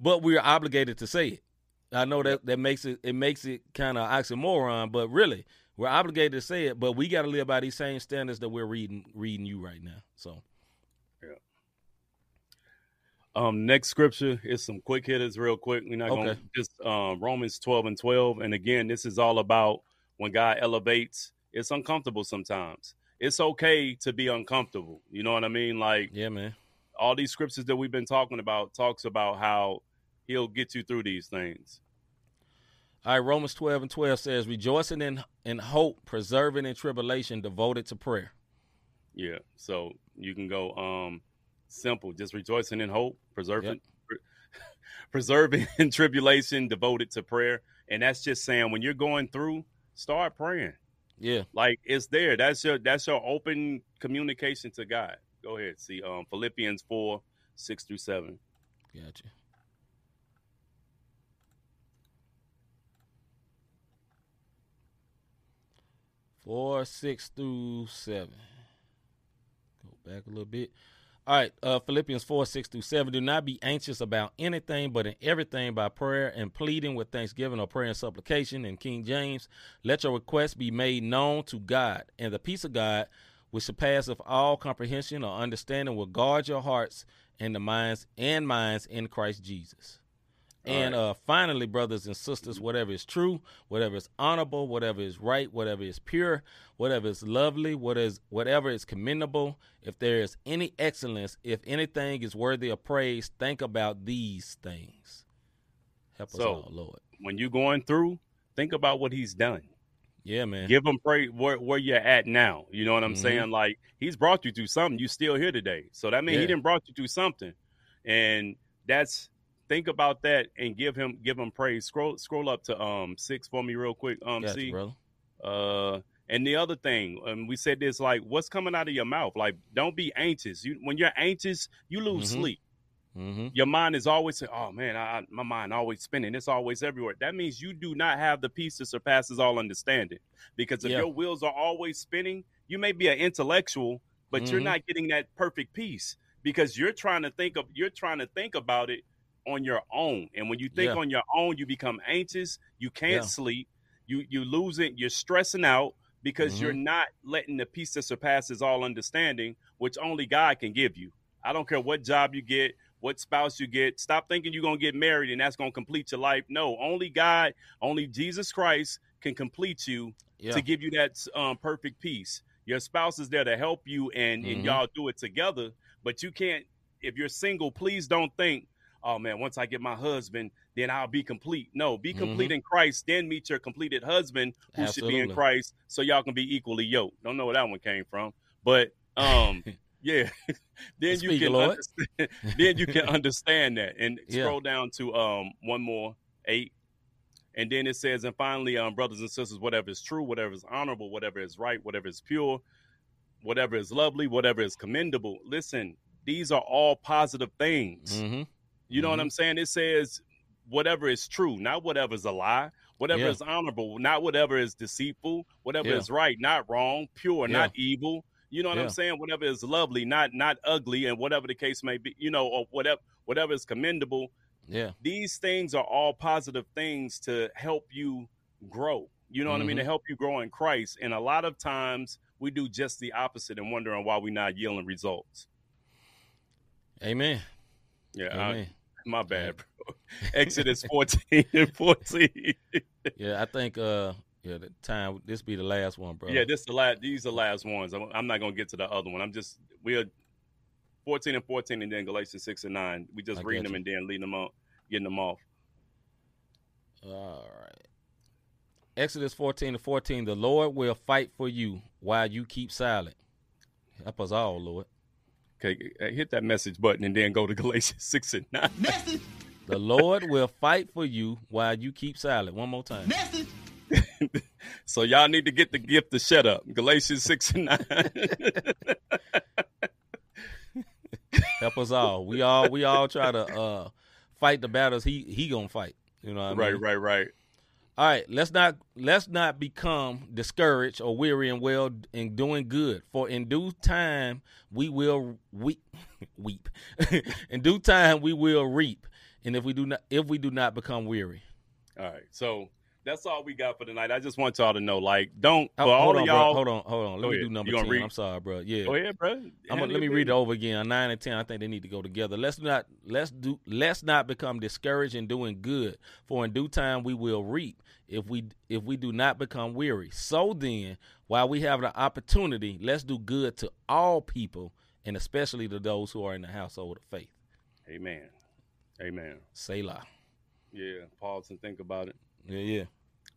Speaker 1: but we're obligated to say it. I know that that makes it it makes it kind of oxymoron, but really, we're obligated to say it, but we got to live by these same standards that we're reading reading you right now. So
Speaker 2: um, next scripture is some quick hitters, real quick. We're not okay. going to just um, Romans 12 and 12. And again, this is all about when God elevates, it's uncomfortable sometimes. It's okay to be uncomfortable. You know what I mean? Like,
Speaker 1: yeah, man.
Speaker 2: All these scriptures that we've been talking about talks about how he'll get you through these things.
Speaker 1: All right, Romans 12 and 12 says, rejoicing in, in hope, preserving in tribulation, devoted to prayer.
Speaker 2: Yeah. So you can go, um, Simple, just rejoicing in hope, preserving, yep. preserving in tribulation, devoted to prayer, and that's just saying when you're going through, start praying.
Speaker 1: Yeah,
Speaker 2: like it's there. That's your that's your open communication to God. Go ahead. See, um, Philippians four six through seven.
Speaker 1: Gotcha. Four, six through seven. Go back a little bit. All right, uh, Philippians 4 6 through 7. Do not be anxious about anything, but in everything by prayer and pleading with thanksgiving or prayer and supplication in King James. Let your requests be made known to God, and the peace of God, which surpasseth all comprehension or understanding, will guard your hearts and the minds and minds in Christ Jesus. And right. uh, finally, brothers and sisters, whatever is true, whatever is honorable, whatever is right, whatever is pure, whatever is lovely, what is whatever is commendable, if there is any excellence, if anything is worthy of praise, think about these things. Help so, us all, Lord.
Speaker 2: When you're going through, think about what He's done.
Speaker 1: Yeah, man.
Speaker 2: Give him praise where, where you're at now. You know what I'm mm-hmm. saying? Like he's brought you through something. You still here today. So that means yeah. he didn't brought you through something. And that's think about that and give him give him praise. Scroll scroll up to um six for me real quick. Um, gotcha, see,
Speaker 1: brother.
Speaker 2: Uh, and the other thing, and we said this like, what's coming out of your mouth? Like, don't be anxious. You when you're anxious, you lose mm-hmm. sleep. Mm-hmm. Your mind is always saying, "Oh man, I, my mind always spinning. It's always everywhere." That means you do not have the peace that surpasses all understanding. Because if yeah. your wheels are always spinning, you may be an intellectual, but mm-hmm. you're not getting that perfect peace because you're trying to think of you're trying to think about it on your own. And when you think yeah. on your own, you become anxious. You can't yeah. sleep. You you lose it. You're stressing out because
Speaker 1: Mhm.
Speaker 2: you're not letting the peace that surpasses all understanding, which only God can give you. I don't care what job you get, what spouse you get. Stop thinking you're going to get married and that's going to complete your life. No, only God, only Jesus Christ can complete you
Speaker 1: Yeah.
Speaker 2: to give you that um, perfect peace. Your spouse is there to help you and, and
Speaker 1: Mhm.
Speaker 2: y'all do it together, but you can't, if you're single, please don't think, oh man, once I get my husband, then I'll be complete. No, be complete in Christ, then meet your completed husband who should be in Christ so y'all can be equally yoked. Don't know where that one came from, but um, yeah, then you can then you can understand that. And
Speaker 1: Yeah.
Speaker 2: scroll down to um one more eight, and then it says, and finally, um, brothers and sisters, whatever is true, whatever is honorable, whatever is right, whatever is pure, whatever is lovely, whatever is commendable. Listen, these are all positive things.
Speaker 1: hmm
Speaker 2: You know what
Speaker 1: Mhm.
Speaker 2: I'm saying? It says whatever is true, not whatever's a lie. Whatever
Speaker 1: Yeah.
Speaker 2: is honorable, not whatever is deceitful. Whatever
Speaker 1: Yeah.
Speaker 2: is right, not wrong. Pure,
Speaker 1: Yeah.
Speaker 2: not evil. You know what. I'm saying? Whatever is lovely, not not ugly, and whatever the case may be. You know, or whatever whatever is commendable.
Speaker 1: Yeah.
Speaker 2: These things are all positive things to help you grow. You know what I mean? To
Speaker 1: Mhm.
Speaker 2: help you grow in Christ. And a lot of times we do just the opposite and wondering why we're not yielding results.
Speaker 1: Amen.
Speaker 2: Yeah, I-
Speaker 1: Amen.
Speaker 2: My bad, bro. Exodus 14 and 14.
Speaker 1: yeah, I think uh yeah, the time this be the last one, bro.
Speaker 2: Yeah, this the last. These are the last ones. I'm, I'm not gonna get to the other one. I'm just we are 14 and 14, and then Galatians 6 and 9. We just
Speaker 1: I
Speaker 2: reading them
Speaker 1: you.
Speaker 2: and then leading them out, getting them off.
Speaker 1: All right. Exodus 14 to 14. The Lord will fight for you while you keep silent. Help us all, Lord.
Speaker 2: Okay, uh, hit that message button and then go to Galatians 6 and 9.
Speaker 3: Message,
Speaker 1: The Lord will fight for you while you keep silent. One more time.
Speaker 3: message,
Speaker 2: So y'all need to get the gift to shut up. Galatians 6 and 9.
Speaker 1: Help us all. We all we all try to uh fight the battles he he gonna fight. You know what I mean?
Speaker 2: right, right, right.
Speaker 1: All right, let's not let's not become discouraged or weary and well in doing good. For in due time we will weep, weep. in due time we will reap. And if we do not if we do not become weary.
Speaker 2: All right. So that's all we got for tonight. I just want y'all to know, like, don't
Speaker 1: Oh,
Speaker 2: for all
Speaker 1: hold
Speaker 2: of
Speaker 1: on,
Speaker 2: y'all.
Speaker 1: bro. Hold on, hold on. Let me
Speaker 2: ahead.
Speaker 1: do number ten.
Speaker 2: read?
Speaker 1: I'm sorry, bro. Yeah.
Speaker 2: Go ahead, bro.
Speaker 1: I'm gonna, let me read it over again. Nine and ten, I think they need to go together. Let's not let's do let's not become discouraged in doing good, for in due time we will reap if we if we do not become weary. So then, while we have the opportunity, let's do good to all people, and especially to those who are in the household of faith.
Speaker 2: Amen. Amen.
Speaker 1: Selah.
Speaker 2: Yeah. Pause and think about it.
Speaker 1: Yeah, yeah.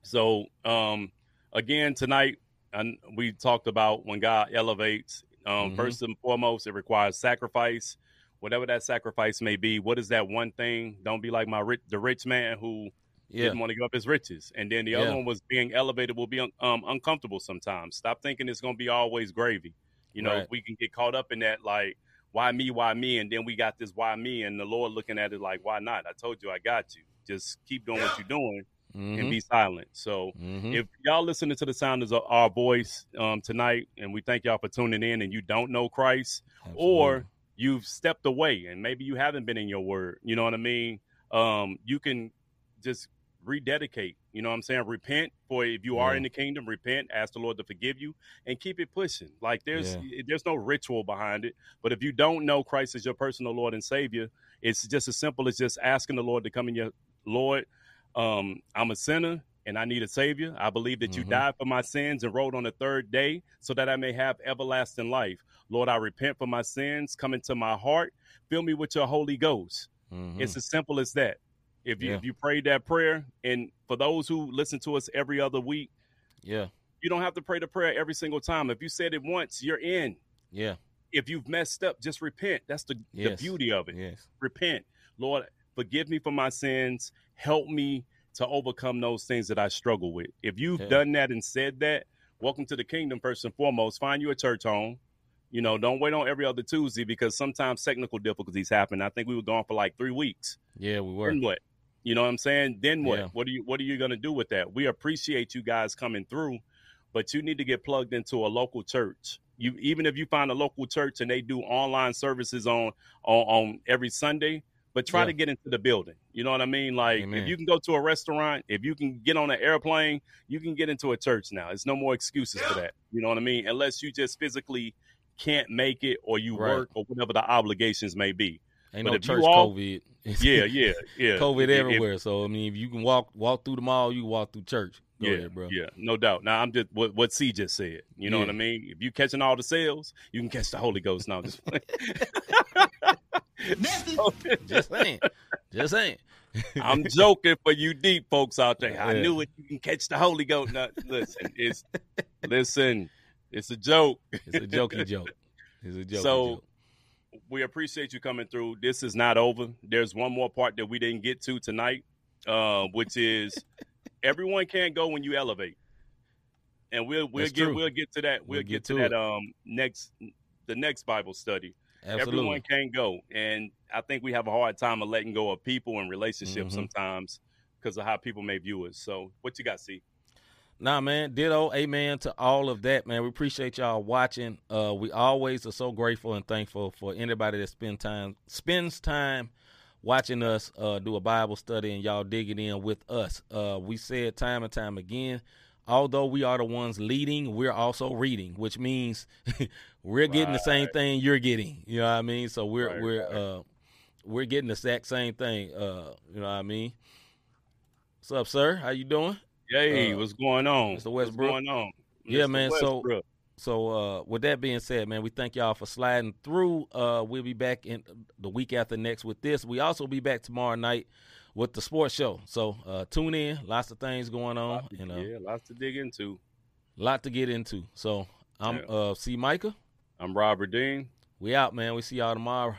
Speaker 2: So, um, again, tonight, and we talked about when God elevates. Um,
Speaker 1: Mhm.
Speaker 2: First and foremost, it requires sacrifice. Whatever that sacrifice may be, what is that one thing? Don't be like my rich, the rich man who
Speaker 1: Yeah.
Speaker 2: didn't want to give up his riches, and then the other
Speaker 1: Yeah.
Speaker 2: one was being elevated will be un- um, uncomfortable sometimes. Stop thinking it's going to be always gravy. You know,
Speaker 1: Right.
Speaker 2: we can get caught up in that, like, why me, why me, and then we got this why me, and the Lord looking at it like, why not? I told you, I got you. Just keep doing what you're doing and
Speaker 1: Mhm.
Speaker 2: be silent. So
Speaker 1: Mhm.
Speaker 2: if y'all listening to the sound of our voice um, tonight, and we thank y'all for tuning in, and you don't know Christ, or you've stepped away, and maybe you haven't been in your word, you know what I mean? Um, you can just rededicate. You know what I'm saying? Repent for if you are
Speaker 1: Yeah.
Speaker 2: in the kingdom. Repent, ask the Lord to forgive you, and keep it pushing. Like there's there's no ritual behind it. But if you don't know Christ as your personal Lord and Savior, it's just as simple as just asking the Lord to come in your Lord. Um, I'm a sinner and I need a Savior. I believe that you
Speaker 1: Mhm.
Speaker 2: died for my sins and rose on the third day so that I may have everlasting life. Lord, I repent for my sins. Come into my heart. Fill me with your Holy Ghost.
Speaker 1: Mhm.
Speaker 2: It's as simple as that. If you
Speaker 1: Yeah.
Speaker 2: if you prayed that prayer, and for those who listen to us every other week,
Speaker 1: yeah.
Speaker 2: you don't have to pray the prayer every single time. If you said it once, you're in.
Speaker 1: Yeah.
Speaker 2: If you've messed up, just repent. That's the, the beauty of it.
Speaker 1: Yes.
Speaker 2: Repent. Lord, forgive me for my sins. Help me to overcome those things that I struggle with. If you've
Speaker 1: Yeah.
Speaker 2: done that and said that, welcome to the kingdom first and foremost. Find you a church home. You know, don't wait on every other Tuesday because sometimes technical difficulties happen. I think we were gone for like three weeks.
Speaker 1: Yeah, we were.
Speaker 2: Then what? You know what I'm saying? Then what?
Speaker 1: Yeah.
Speaker 2: What are you what are you gonna do with that? We appreciate you guys coming through, but you need to get plugged into a local church. You even if you find a local church and they do online services on on, on every Sunday, but try
Speaker 1: Yeah.
Speaker 2: to get into the building. You know what I mean? Like
Speaker 1: Amen.
Speaker 2: if you can go to a restaurant, if you can get on an airplane, you can get into a church now. There's no more excuses for that. You know what I mean? Unless you just physically can't make it or you
Speaker 1: Right.
Speaker 2: work or whatever the obligations may be.
Speaker 1: Ain't
Speaker 2: But
Speaker 1: no
Speaker 2: if you
Speaker 1: church
Speaker 2: all-
Speaker 1: COVID.
Speaker 2: Yeah, yeah, yeah.
Speaker 1: COVID
Speaker 2: If- if-
Speaker 1: everywhere. so I mean, if you can walk walk through the mall, you can walk through church. Go
Speaker 2: yeah,
Speaker 1: ahead, bro.
Speaker 2: yeah, no doubt. Now I'm just what what C just said. You know
Speaker 1: Yeah.
Speaker 2: what I mean? If you catching all the sales, you can catch the Holy Ghost. Now, just
Speaker 1: Just saying. Just saying.
Speaker 2: I'm joking for you deep folks out there. I knew it. You can catch the Holy Ghost. Now, listen, it's listen, it's a joke.
Speaker 1: It's a jokey joke. It's a jokey
Speaker 2: So-
Speaker 1: joke.
Speaker 2: We appreciate you coming through. This is not over. There's one more part that we didn't get to tonight, uh, which is everyone can't go when you elevate, and we'll we'll
Speaker 1: That's
Speaker 2: get
Speaker 1: true.
Speaker 2: we'll get to that. We'll,
Speaker 1: We'll
Speaker 2: get,
Speaker 1: get
Speaker 2: to, that
Speaker 1: it.
Speaker 2: um next the next Bible study.
Speaker 1: Absolutely.
Speaker 2: Everyone can't go, and I think we have a hard time of letting go of people and relationships
Speaker 1: Mhm.
Speaker 2: sometimes because of how people may view us. So, what you got, see?
Speaker 1: Nah, man. Ditto. Amen to all of that, man. We appreciate y'all watching. Uh, we always are so grateful and thankful for anybody that spend time spends time watching us uh, do a Bible study and y'all digging in with us. Uh, we said time and time again, although we are the ones leading, we're also reading, which means we're getting the same thing you're getting. You know what I mean? So we're
Speaker 2: Right,
Speaker 1: we're
Speaker 2: right.
Speaker 1: uh, we're getting the exact same thing. Uh, you know what I mean? What's up, sir? How you doing?
Speaker 2: Hey,
Speaker 1: Uh,
Speaker 2: what's going on?
Speaker 1: Mr. Westbrook?
Speaker 2: What's going on?
Speaker 1: Yeah,
Speaker 2: Mr.
Speaker 1: man, so-
Speaker 2: Westbrook.
Speaker 1: So uh with that being said, man, we thank y'all for sliding through. Uh we'll be back in the week after next with this. We also be back tomorrow night with the sports show. So uh tune in. Lots of things going on and uh
Speaker 2: yeah, lots to dig into.
Speaker 1: lot to get into. So I'm
Speaker 2: Yeah.
Speaker 1: uh C Micah.
Speaker 2: I'm Robert Dean.
Speaker 1: We out, man. We see y'all tomorrow.